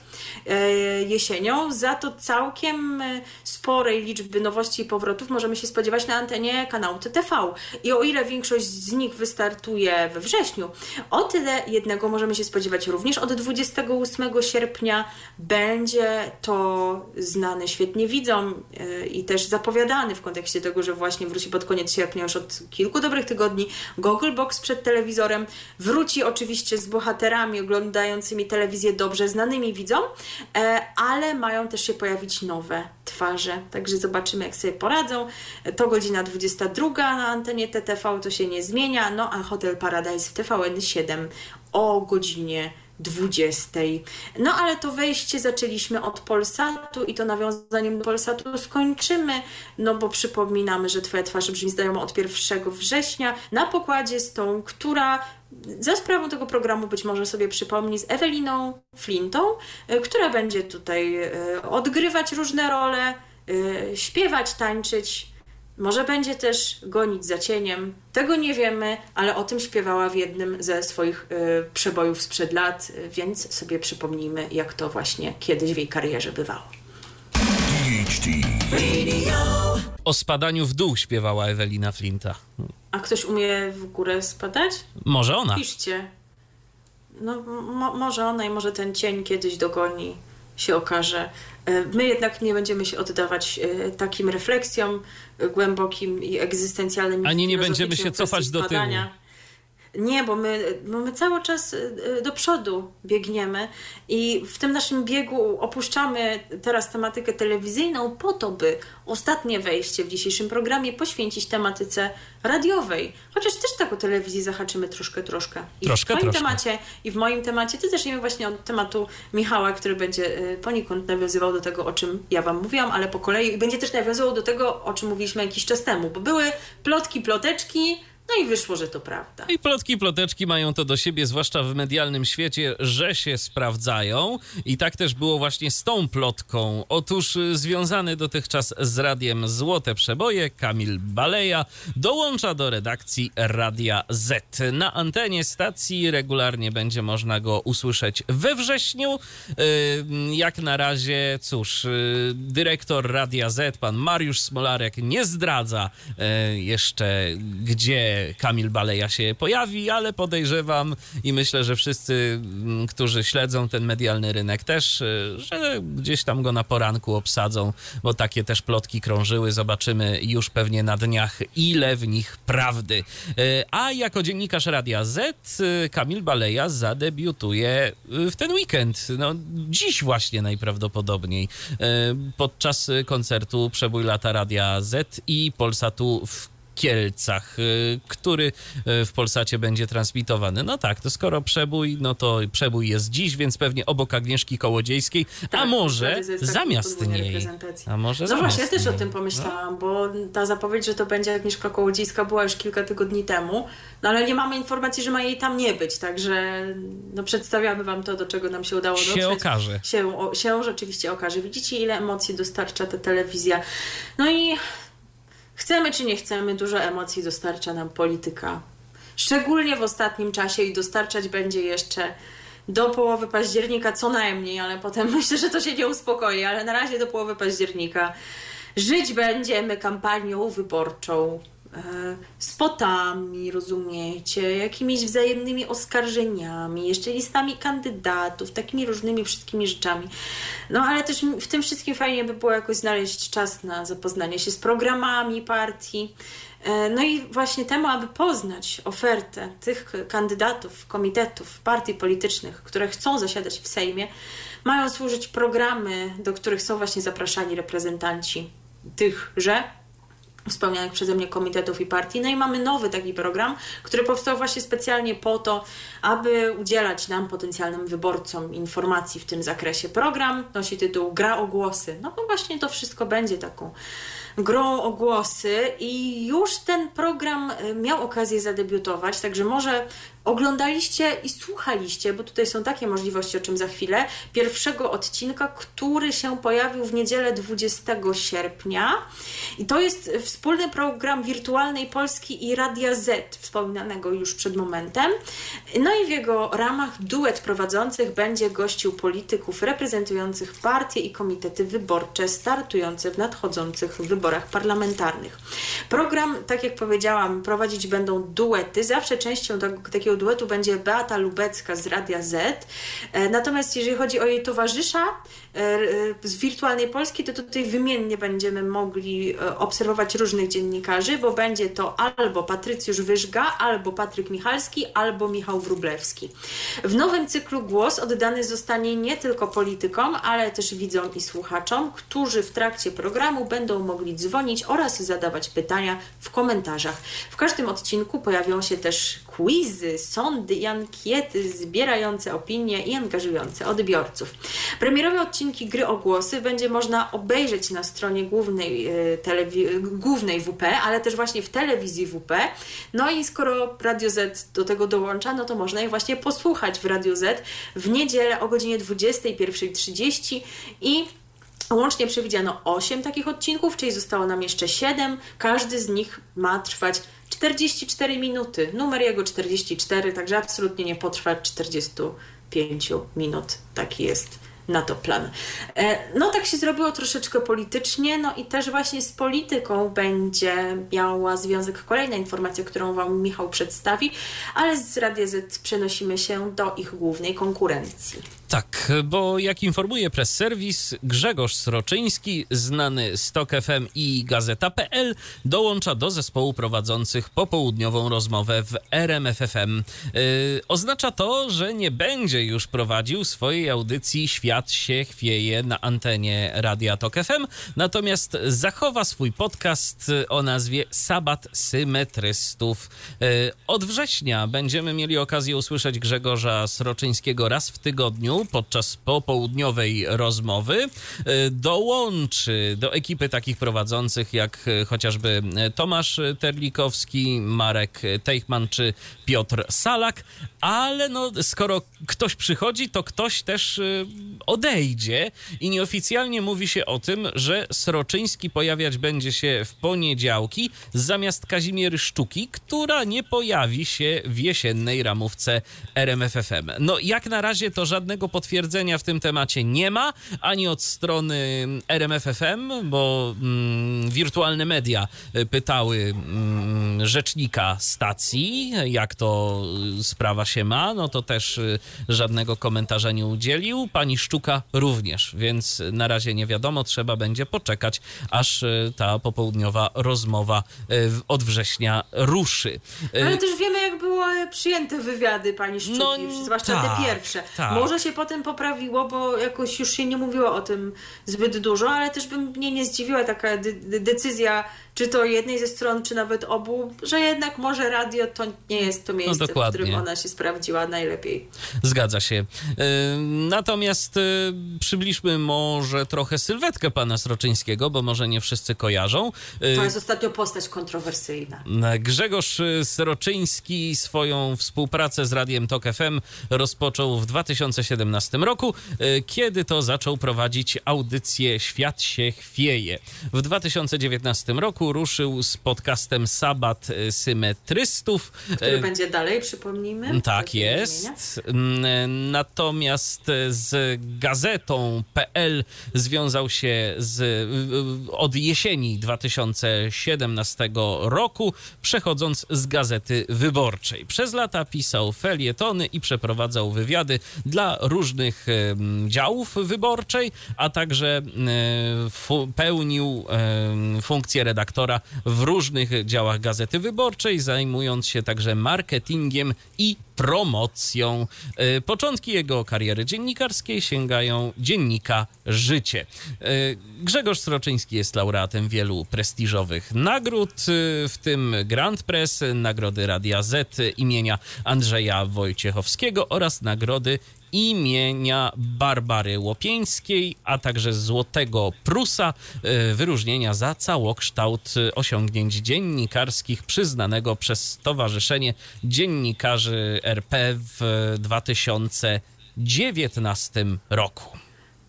e, jesienią. Za to całkiem sporej liczby nowości i powrotów możemy się spodziewać na antenie kanału TTV. I o ile większość z nich wystartuje we wrześniu, o tyle jednego możemy się spodziewać również od 20 28 sierpnia będzie to znany świetnie widzom e, i też zapowiadany w kontekście tego, że właśnie wróci pod koniec sierpnia już od kilku dobrych tygodni Google Box przed telewizorem. Wróci oczywiście z bohaterami oglądającymi telewizję dobrze znanymi widzom, e, ale mają też się pojawić nowe twarze. Także zobaczymy, jak sobie poradzą. To godzina 22 na antenie TTV, to się nie zmienia. No a Hotel Paradise w TVN 7 o godzinie 20. No ale to wejście zaczęliśmy od Polsatu i to nawiązaniem do Polsatu skończymy, no bo przypominamy, że Twoja twarz brzmi znajomo od 1 września na pokładzie z tą, która za sprawą tego programu być może sobie przypomni z Eweliną Flintą, e, która będzie tutaj e, odgrywać różne role, e, śpiewać, tańczyć, może będzie też gonić za cieniem. Tego nie wiemy, ale o tym śpiewała w jednym ze swoich y, przebojów sprzed lat, więc sobie przypomnijmy, jak to właśnie kiedyś w jej karierze bywało. O spadaniu w dół śpiewała Ewelina Flinta. A ktoś umie w górę spadać? Może ona. Piszcie. No, mo może ona i może ten cień kiedyś dogoni, się okaże. My jednak nie będziemy się oddawać e, takim refleksjom e, głębokim i egzystencjalnym. Ani nie będziemy się cofać do tyłu. Nie, bo my, bo my cały czas y, y, do przodu biegniemy i w tym naszym biegu opuszczamy teraz tematykę telewizyjną po to, by ostatnie wejście w dzisiejszym programie poświęcić tematyce radiowej. Chociaż też tak o telewizji zahaczymy troszkę, troszkę. I troszkę, w twoim troszkę. temacie i w moim temacie to zaczniemy właśnie od tematu Michała, który będzie y, poniekąd nawiązywał do tego, o czym ja Wam mówiłam, ale po kolei i będzie też nawiązywał do tego, o czym mówiliśmy jakiś czas temu, bo były plotki, ploteczki, no i wyszło, że to prawda. I plotki, ploteczki mają to do siebie, zwłaszcza w medialnym świecie, że się sprawdzają. I tak też było właśnie z tą plotką. Otóż y, związany dotychczas z radiem Złote Przeboje, Kamil Baleja dołącza do redakcji Radia Z. Na antenie stacji regularnie będzie można go usłyszeć we wrześniu. Y, jak na razie, cóż, y, dyrektor Radia Z, pan Mariusz Smolarek, nie zdradza jeszcze, gdzie Kamil Baleja się pojawi, ale podejrzewam i myślę, że wszyscy, mm, którzy śledzą ten medialny rynek też, y, że gdzieś tam go na poranku obsadzą, bo takie też plotki krążyły. Zobaczymy już pewnie na dniach, ile w nich prawdy. Y, a jako dziennikarz Radia Z, y, Kamil Baleja zadebiutuje w ten weekend. No, dziś właśnie najprawdopodobniej podczas koncertu Przebój lata Radia Z i Polsatu w Kielcach, y, który y, w Polsacie będzie transmitowany. No tak, to skoro przebój, no to przebój jest dziś, więc pewnie obok Agnieszki Kołodziejskiej, tak, a może zamiast niej. A może no właśnie, ja też o tym pomyślałam, no. bo ta zapowiedź, że to będzie Agnieszka Kołodziejska była już kilka tygodni temu, no ale nie mamy informacji, że ma jej tam nie być, także no przedstawiamy wam to, do czego nam się udało dotrzeć. Się okaże. Się, o, się rzeczywiście okaże. Widzicie, ile emocji dostarcza ta telewizja. No i Chcemy czy nie chcemy, dużo emocji dostarcza nam polityka. Szczególnie w ostatnim czasie i dostarczać będzie jeszcze do połowy października co najmniej, ale potem myślę, że to się nie uspokoi, ale na razie do połowy października żyć będziemy kampanią wyborczą spotami, rozumiecie, jakimiś wzajemnymi oskarżeniami, jeszcze listami kandydatów, takimi różnymi wszystkimi rzeczami. No ale też w tym wszystkim fajnie by było jakoś znaleźć czas na zapoznanie się z programami partii. E, no i właśnie temu, aby poznać ofertę tych kandydatów, komitetów, partii politycznych, które chcą zasiadać w Sejmie, mają służyć programy, do których są właśnie zapraszani reprezentanci tychże wspomnianych przeze mnie komitetów i partii. No i mamy nowy taki program, który powstał właśnie specjalnie po to, aby udzielać nam, potencjalnym wyborcom, informacji w tym zakresie. Program nosi tytuł Gra o głosy. No bo właśnie to wszystko będzie taką grą o głosy i już ten program e, miał okazję zadebiutować, także może oglądaliście i słuchaliście, bo tutaj są takie możliwości, o czym za chwilę, pierwszego odcinka, który się pojawił w niedzielę 20 sierpnia. I to jest wspólny program Wirtualnej Polski i Radia Z, wspominanego już przed momentem. No i w jego ramach duet prowadzących będzie gościł polityków reprezentujących partie i komitety wyborcze startujące w nadchodzących wyborach parlamentarnych. Program, tak jak powiedziałam, prowadzić będą duety. Zawsze częścią takiego duetu będzie Beata Lubecka z Radia Z. E, natomiast jeżeli chodzi o jej towarzysza e, e, z Wirtualnej Polski, to tutaj wymiennie będziemy mogli obserwować różnych dziennikarzy, bo będzie to albo Patrycjusz Wyżga, albo Patryk Michalski, albo Michał Wrublewski. W nowym cyklu głos oddany zostanie nie tylko politykom, ale też widzom i słuchaczom, którzy w trakcie programu będą mogli dzwonić oraz zadawać pytania w komentarzach. W każdym odcinku pojawią się też quizy, sądy i ankiety zbierające opinie i angażujące odbiorców. Premierowe odcinki gry o głosy będzie można obejrzeć na stronie głównej, e, telewi- głównej WP, ale też właśnie w telewizji WP. No i skoro Radio Z do tego dołącza, no to można je właśnie posłuchać w Radio Z w niedzielę o godzinie 21.30 i Łącznie przewidziano 8 takich odcinków, czyli zostało nam jeszcze 7. Każdy z nich ma trwać 44 minuty. Numer jego 44, także absolutnie nie potrwa 45 minut. Taki jest na to plan. E, no tak się zrobiło troszeczkę politycznie, no i też właśnie z polityką będzie miała związek kolejna informacja, którą Wam Michał przedstawi, ale z Radia Z przenosimy się do ich głównej konkurencji. Tak, bo jak informuje press serwis, Grzegorz Sroczyński, znany z TOK FM i Gazeta.pl, dołącza do zespołu prowadzących popołudniową rozmowę w RMFFM. Yy, oznacza to, że nie będzie już prowadził swojej audycji Świat się chwieje na antenie Radia TOK FM, natomiast zachowa swój podcast o nazwie Sabat Symetrystów. Yy, od września będziemy mieli okazję usłyszeć Grzegorza Sroczyńskiego raz w tygodniu podczas popołudniowej rozmowy e, dołączy do ekipy takich prowadzących jak e, chociażby e, Tomasz Terlikowski, Marek Teichman czy Piotr Salak, ale no, skoro ktoś przychodzi, to ktoś też odejdzie i nieoficjalnie mówi się o tym, że Sroczyński pojawiać będzie się w poniedziałki zamiast Kazimiery Sztuki, która nie pojawi się w jesiennej ramówce RMFFM. No jak na razie to żadnego potwierdzenia w tym temacie nie ma, ani od strony RMFFM, bo mm, wirtualne media y, pytały mm, rzecznika stacji, jak to y, sprawa się ma, no to też y, żadnego komentarza nie udzielił. Pani Szczuka również, więc na razie nie wiadomo, trzeba będzie poczekać, aż ta popołudniowa rozmowa od września ruszy. Ale też wiemy, jak były przyjęte wywiady pani Szczuki, no, zwłaszcza te tak, pierwsze. Tak. Może się potem poprawiło, bo jakoś już się nie mówiło o tym zbyt dużo, ale też by mnie nie zdziwiła taka de decyzja czy to jednej ze stron, czy nawet obu, że jednak może radio to nie jest to miejsce, no w którym ona się sprawdziła najlepiej. Zgadza się. Natomiast y, przybliżmy może trochę sylwetkę pana Sroczyńskiego, bo może nie wszyscy kojarzą. To jest ostatnio postać kontrowersyjna. Grzegorz Sroczyński swoją współpracę z Radiem Tok FM rozpoczął w 2017 roku, y, kiedy to zaczął prowadzić audycję Świat się chwieje. W 2019 roku roku ruszył z podcastem Sabat Symetrystów. Który będzie dalej, przypomnijmy. Tak jest. Mm, natomiast z gazetą PL związał się z, od jesieni 2017 roku, przechodząc z gazety wyborczej. Przez lata pisał felietony i przeprowadzał wywiady dla różnych działów wyborczej, a także pełnił funkcję redaktora w różnych działach Gazety Wyborczej, zajmując się także marketingiem i promocją. E, początki jego kariery dziennikarskiej sięgają dziennika Życie. E, Grzegorz Sroczyński jest laureatem wielu prestiżowych nagród, e, w tym Grand Press, Nagrody Radia Z imienia Andrzeja Wojciechowskiego oraz Nagrody imienia Barbary Łopieńskiej, a także Złotego Prusa, e, wyróżnienia za całokształt osiągnięć dziennikarskich przyznanego przez Stowarzyszenie Dziennikarzy RP w 2019 roku.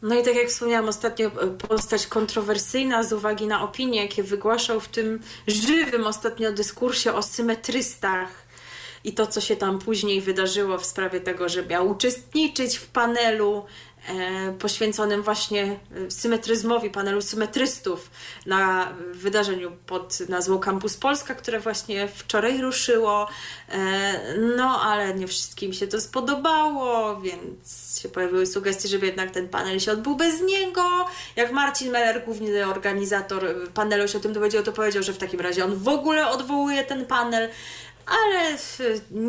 No i tak jak wspomniałam ostatnio, postać kontrowersyjna z uwagi na opinie, jakie wygłaszał w tym żywym ostatnio dyskursie o symetrystach i to, co się tam później wydarzyło w sprawie tego, że miał uczestniczyć w panelu e, poświęconym właśnie e, symetryzmowi, panelu symetrystów na wydarzeniu pod nazwą Campus Polska, które właśnie wczoraj ruszyło. E, no, ale nie wszystkim się to spodobało, więc się pojawiły sugestie, żeby jednak ten panel się odbył bez niego. Jak Marcin Meller, główny organizator panelu się o tym dowiedział, to powiedział, że w takim razie on w ogóle odwołuje ten panel ale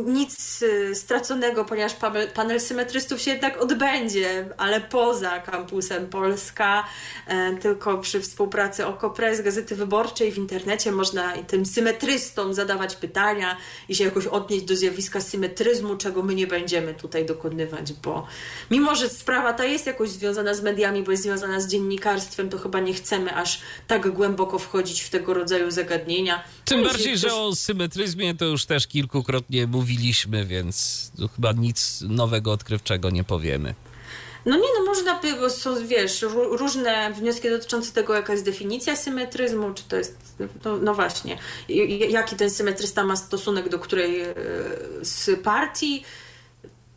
nic y, straconego, ponieważ panel symetrystów się jednak odbędzie, ale poza kampusem Polska, e, tylko przy współpracy OKO.press, Gazety Wyborczej w internecie można tym symetrystom zadawać pytania i się jakoś odnieść do zjawiska symetryzmu, czego my nie będziemy tutaj dokonywać, bo mimo, że sprawa ta jest jakoś związana z mediami, bo jest związana z dziennikarstwem, to chyba nie chcemy aż tak głęboko wchodzić w tego rodzaju zagadnienia. Tym no bardziej, ktoś... że o symetryzmie to już też kilkukrotnie mówiliśmy, więc chyba nic nowego, odkrywczego nie powiemy. No nie, no można by, są, wiesz, różne wnioski dotyczące tego, jaka jest definicja symetryzmu, czy to jest, no, no właśnie, jaki ten symetrysta ma stosunek do której e, z partii,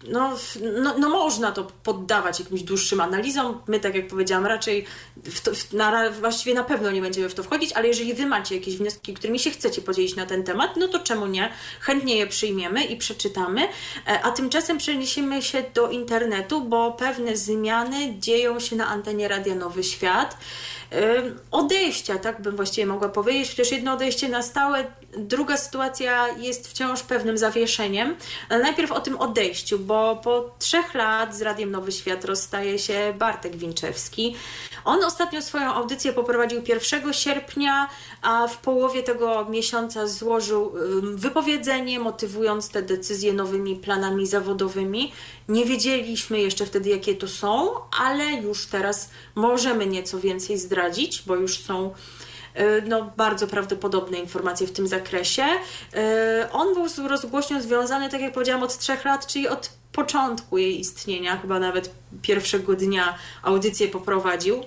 no, no, no, można to poddawać jakimś dłuższym analizom. My, tak jak powiedziałam, raczej w to, w, na, właściwie na pewno nie będziemy w to wchodzić, ale jeżeli wy macie jakieś wnioski, którymi się chcecie podzielić na ten temat, no to czemu nie? Chętnie je przyjmiemy i przeczytamy. E, a tymczasem przeniesiemy się do internetu, bo pewne zmiany dzieją się na antenie Radia Nowy Świat odejścia, tak bym właściwie mogła powiedzieć, chociaż jedno odejście na stałe, druga sytuacja jest wciąż pewnym zawieszeniem. Ale najpierw o tym odejściu, bo po trzech lat z Radiem Nowy Świat rozstaje się Bartek Winczewski. On ostatnio swoją audycję poprowadził 1 sierpnia, a w połowie tego miesiąca złożył wypowiedzenie, motywując te decyzje nowymi planami zawodowymi. Nie wiedzieliśmy jeszcze wtedy, jakie to są, ale już teraz możemy nieco więcej zdradzić, bo już są no, bardzo prawdopodobne informacje w tym zakresie. E, on był rozgłośnią związany, tak jak powiedziałam, od trzech lat, czyli od początku jej istnienia, chyba nawet pierwszego dnia audycję poprowadził.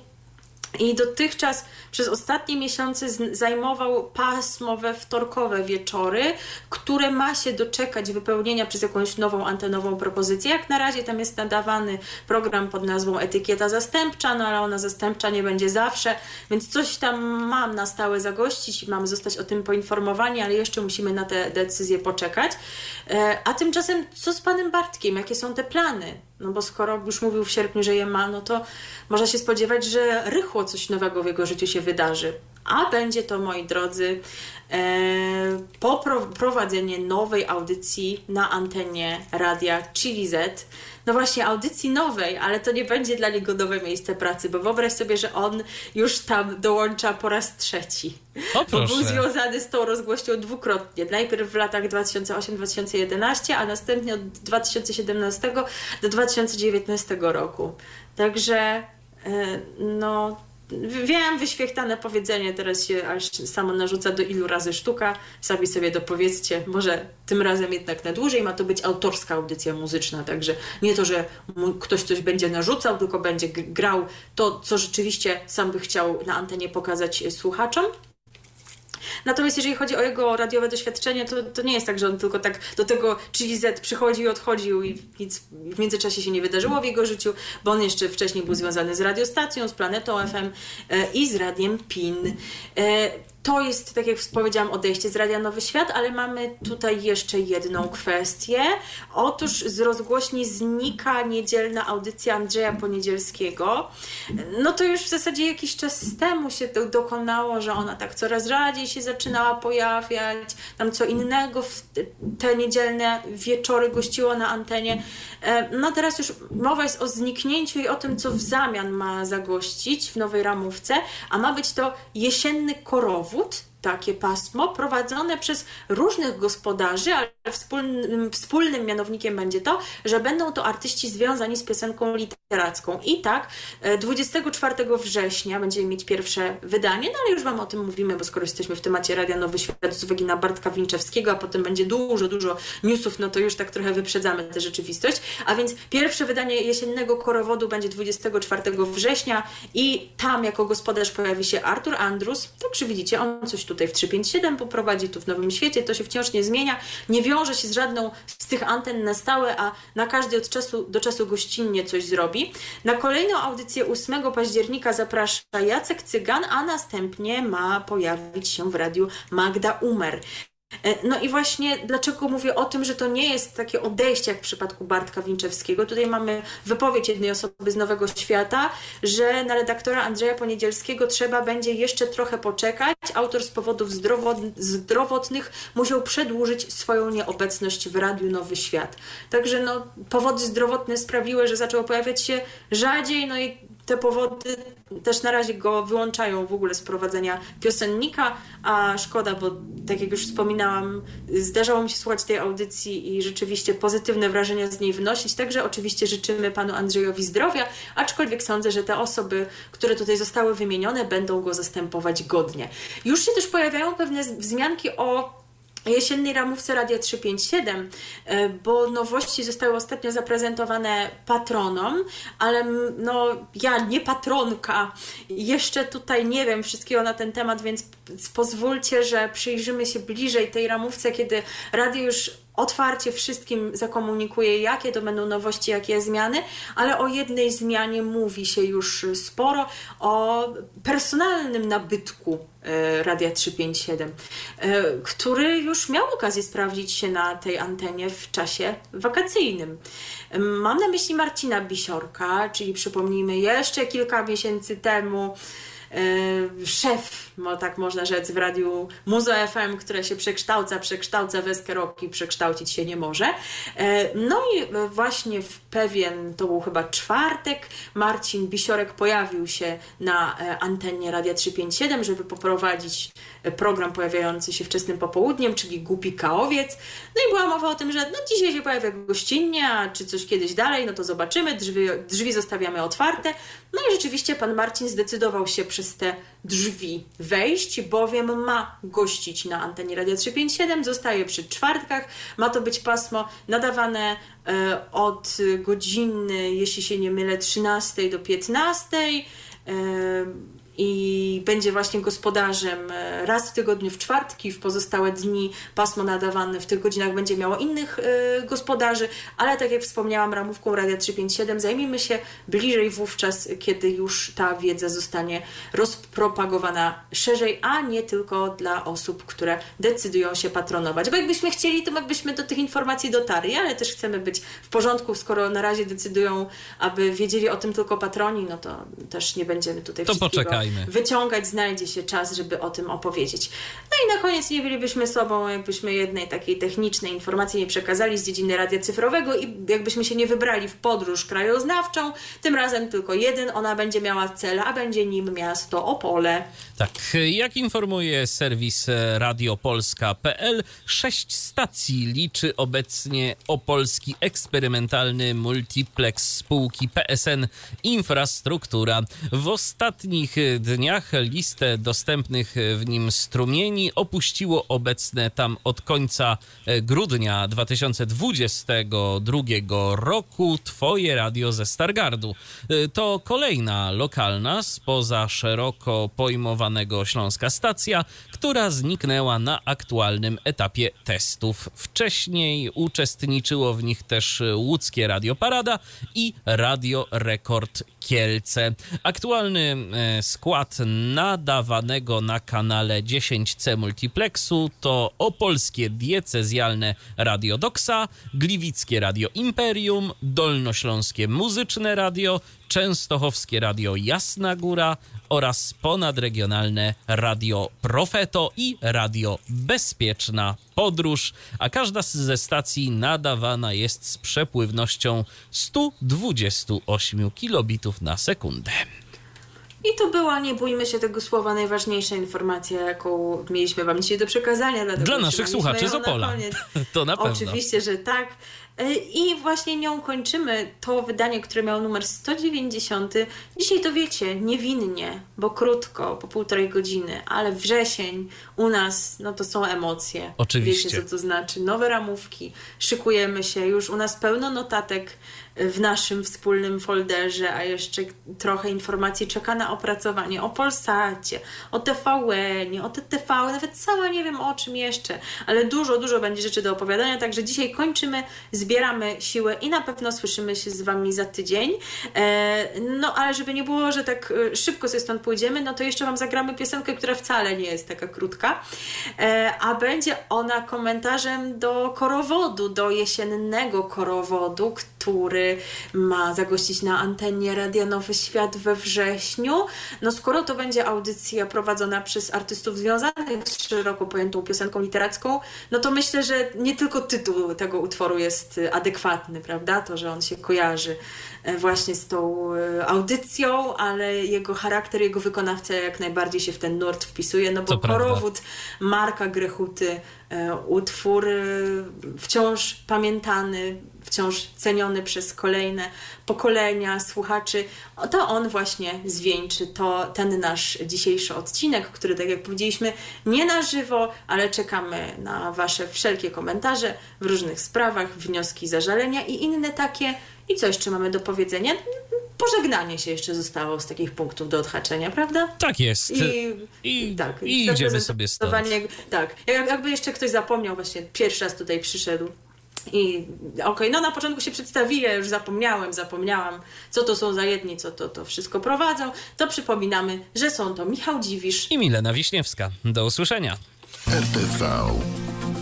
I dotychczas przez ostatnie miesiące zajmował pasmowe wtorkowe wieczory, które ma się doczekać wypełnienia przez jakąś nową antenową propozycję. Jak na razie tam jest nadawany program pod nazwą Etykieta Zastępcza, no ale ona zastępcza nie będzie zawsze, więc coś tam mam na stałe zagościć i mamy zostać o tym poinformowani, ale jeszcze musimy na te decyzje poczekać. E, a tymczasem co z panem Bartkiem? Jakie są te plany? No bo skoro już mówił w sierpniu, że je ma, no to można się spodziewać, że rychło coś nowego w jego życiu się wydarzy. A będzie to, moi drodzy, e, poprowadzenie nowej audycji na antenie radia Chili Z no właśnie, audycji nowej, ale to nie będzie dla niego nowe miejsce pracy, bo wyobraź sobie, że on już tam dołącza po raz trzeci. O, bo był związany z tą rozgłością dwukrotnie. Najpierw w latach 2008-2011, a następnie od 2017 do 2019 roku. Także e, no Wiem, wyświechtane powiedzenie teraz się aż samo narzuca do ilu razy sztuka. Sami sobie dopowiedzcie, może tym razem jednak na dłużej ma to być autorska audycja muzyczna, także nie to, że ktoś coś będzie narzucał, tylko będzie grał to, co rzeczywiście sam by chciał na antenie pokazać słuchaczom. Natomiast jeżeli chodzi o jego radiowe doświadczenie, to, to nie jest tak, że on tylko tak do tego 3Z przychodził i odchodził i nic w międzyczasie się nie wydarzyło w jego życiu, bo on jeszcze wcześniej był związany z radiostacją, z Planetą FM e, i z radiem PIN. To jest, tak jak powiedziałam, odejście z Radia Nowy Świat, ale mamy tutaj jeszcze jedną kwestię. Otóż z rozgłośni znika niedzielna audycja Andrzeja Poniedzielskiego. No to już w zasadzie jakiś czas temu się to dokonało, że ona tak coraz rzadziej się zaczynała pojawiać. Tam co innego w te niedzielne wieczory gościło na antenie. E, no teraz już mowa jest o zniknięciu i o tym, co w zamian ma zagościć w nowej ramówce, a ma być to jesienny korowód Wut? Takie pasmo prowadzone przez różnych gospodarzy, ale wspólnym, wspólnym mianownikiem będzie to, że będą to artyści związani z piosenką literacką. I tak 24 e, września będziemy mieć pierwsze wydanie, no ale już Wam o tym mówimy, bo skoro jesteśmy w temacie Radia Nowy Świat z uwagi na Bartka Winczewskiego, a potem będzie dużo, dużo newsów, no to już tak trochę wyprzedzamy tę rzeczywistość. A więc pierwsze wydanie jesiennego korowodu będzie 24 września i tam jako gospodarz pojawi się Artur Andrus. Także widzicie, on coś tu tutaj w 357 poprowadzi, tu w Nowym Świecie, to się wciąż nie zmienia, nie wiąże się z żadną z tych anten na stałe, a na każdy od czasu do czasu gościnnie coś zrobi. Na kolejną audycję 8 października zaprasza Jacek Cygan, a następnie ma pojawić się w radiu Magda Umer. E, no i właśnie dlaczego mówię o tym, że to nie jest takie odejście jak w przypadku Bartka Winczewskiego. Tutaj mamy wypowiedź jednej osoby z Nowego Świata, że na redaktora Andrzeja Poniedzielskiego trzeba będzie jeszcze trochę poczekać. Autor z powodów zdrowotnych musiał przedłużyć swoją nieobecność w Radiu Nowy Świat. Także no, powody zdrowotne sprawiły, że zaczęło pojawiać się rzadziej, no i te powody też na razie go wyłączają w ogóle z prowadzenia piosennika, a szkoda, bo tak jak już wspominałam, zdarzało mi się słuchać tej audycji i rzeczywiście pozytywne wrażenia z niej wynosić. Także oczywiście życzymy panu Andrzejowi zdrowia, aczkolwiek sądzę, że te osoby, które tutaj zostały wymienione, będą go zastępować godnie. Już się też pojawiają pewne wzmianki o jesiennej ramówce Radia 357, e, bo nowości zostały ostatnio zaprezentowane patronom, ale no ja nie patronka, jeszcze tutaj nie wiem wszystkiego na ten temat, więc pozwólcie, że przyjrzymy się bliżej tej ramówce, kiedy radio już otwarcie wszystkim zakomunikuje, jakie to będą nowości, jakie zmiany, ale o jednej zmianie mówi się już sporo, o personalnym nabytku e, Radia 357, e, który już miał okazję sprawdzić się na tej antenie w czasie wakacyjnym. Mam na myśli Marcina Bisiorka, czyli przypomnijmy jeszcze kilka miesięcy temu szef, tak można rzec, w radiu Muzo FM, które się przekształca, przekształca w Eskeroki, przekształcić się nie może. E, no i właśnie w pewien, to był chyba czwartek, Marcin Bisiorek pojawił się na e, antenie Radia 357, żeby poprowadzić program pojawiający się wczesnym popołudniem, czyli Głupi Kaowiec. No i była mowa o tym, że no dzisiaj się pojawia gościnnie, a czy coś kiedyś dalej, no to zobaczymy, drzwi, drzwi zostawiamy otwarte. No i rzeczywiście pan Marcin zdecydował się przez te drzwi wejść, bowiem ma gościć na antenie Radia 357, zostaje przy czwartkach, ma to być pasmo nadawane e, od godziny, jeśli się nie mylę, 13 do 15. E, i będzie właśnie gospodarzem e, raz w tygodniu w czwartki, w pozostałe dni pasmo nadawane w tych godzinach będzie miało innych y, gospodarzy, ale tak jak wspomniałam, ramówką Radia 357 zajmijmy się bliżej wówczas, kiedy już ta wiedza zostanie rozpropagowana szerzej, a nie tylko dla osób, które decydują się patronować. Bo jakbyśmy chcieli, to my byśmy do tych informacji dotarli, ale też chcemy być w porządku, skoro na razie decydują, aby wiedzieli o tym tylko patroni, no to też nie będziemy tutaj to poczekaj wyciągać, znajdzie się czas, żeby o tym opowiedzieć. No i na koniec nie bylibyśmy sobą, jakbyśmy jednej takiej technicznej informacji nie przekazali z dziedziny radia cyfrowego i jakbyśmy się nie wybrali w podróż krajoznawczą, tym razem tylko jeden, ona będzie miała cel, a będzie nim miasto Opole. Tak, jak informuje serwis radiopolska.pl, sześć stacji liczy obecnie opolski eksperymentalny multiplex spółki PSN Infrastruktura. W ostatnich dniach listę dostępnych w nim strumieni opuściło obecne tam od końca grudnia 2022 roku Twoje radio ze Stargardu. To kolejna lokalna spoza szeroko pojmowanego Śląska stacja, która zniknęła na aktualnym etapie testów. Wcześniej uczestniczyło w nich też łódzkie Radio Parada i Radio Rekord Kielce. Aktualny e, skład nadawanego na kanale 10C Multiplexu to opolskie diecezjalne Radio Doxa, gliwickie Radio Imperium, dolnośląskie muzyczne radio, częstochowskie radio Jasna Góra oraz ponadregionalne radio Profeto i radio Bezpieczna Podróż, a każda ze stacji nadawana jest z przepływnością 128 kilobitów na sekundę. I to była, nie bójmy się tego słowa, najważniejsza informacja, jaką mieliśmy Wam dzisiaj do przekazania. Dla naszych słuchaczy z Opola. To na pewno. Oczywiście, że tak. E, I właśnie nią kończymy to wydanie, które miało numer 190. Dzisiaj to wiecie, niewinnie, bo krótko, po półtorej godziny, ale wrzesień u nas, no to są emocje. Oczywiście. Wiecie, co to znaczy. Nowe ramówki, szykujemy się, już u nas pełno notatek w naszym wspólnym folderze, a jeszcze trochę informacji czeka na opracowanie o Polsacie, o TVN, o TTV, nawet cała nie wiem o czym jeszcze, ale dużo, dużo będzie rzeczy do opowiadania, także dzisiaj kończymy, zbieramy siłę i na pewno słyszymy się z Wami za tydzień. E, no ale żeby nie było, że tak e, szybko sobie stąd pójdziemy, no to jeszcze Wam zagramy piosenkę, która wcale nie jest taka krótka, e, a będzie ona komentarzem do korowodu, do jesiennego korowodu, ma zagościć na antenie Radia Nowy Świat we wrześniu. No skoro to będzie audycja prowadzona przez artystów związanych z szeroko pojętą piosenką literacką, no to myślę, że nie tylko tytuł tego utworu jest adekwatny, prawda? To, że on się kojarzy e, właśnie z tą e, audycją, ale jego charakter, jego wykonawca jak najbardziej się w ten nurt wpisuje, no bo Korowód Marka Grechuty, e, utwór wciąż pamiętany, wciąż ceniony przez kolejne pokolenia słuchaczy, to on właśnie zwieńczy to, ten nasz dzisiejszy odcinek, który, tak jak powiedzieliśmy, nie na żywo, ale czekamy na Wasze wszelkie komentarze w różnych sprawach, wnioski, zażalenia i inne takie. I co jeszcze mamy do powiedzenia? Pożegnanie się jeszcze zostało z takich punktów do odhaczenia, prawda? Tak jest. I, I, tak, i idziemy sobie stąd. Tak, jakby jeszcze ktoś zapomniał, właśnie pierwszy raz tutaj przyszedł, i okej, okay, no na początku się przedstawili, ja już zapomniałem, zapomniałam, co to są za jedni, co to, to wszystko prowadzą. To przypominamy, że są to Michał Dziwisz i Milena Wiśniewska. Do usłyszenia. RTV.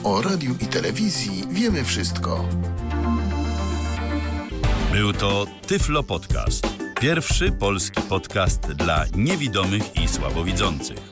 O radiu i telewizji wiemy wszystko. Był to Tyflo Podcast. Pierwszy polski podcast dla niewidomych i słabowidzących.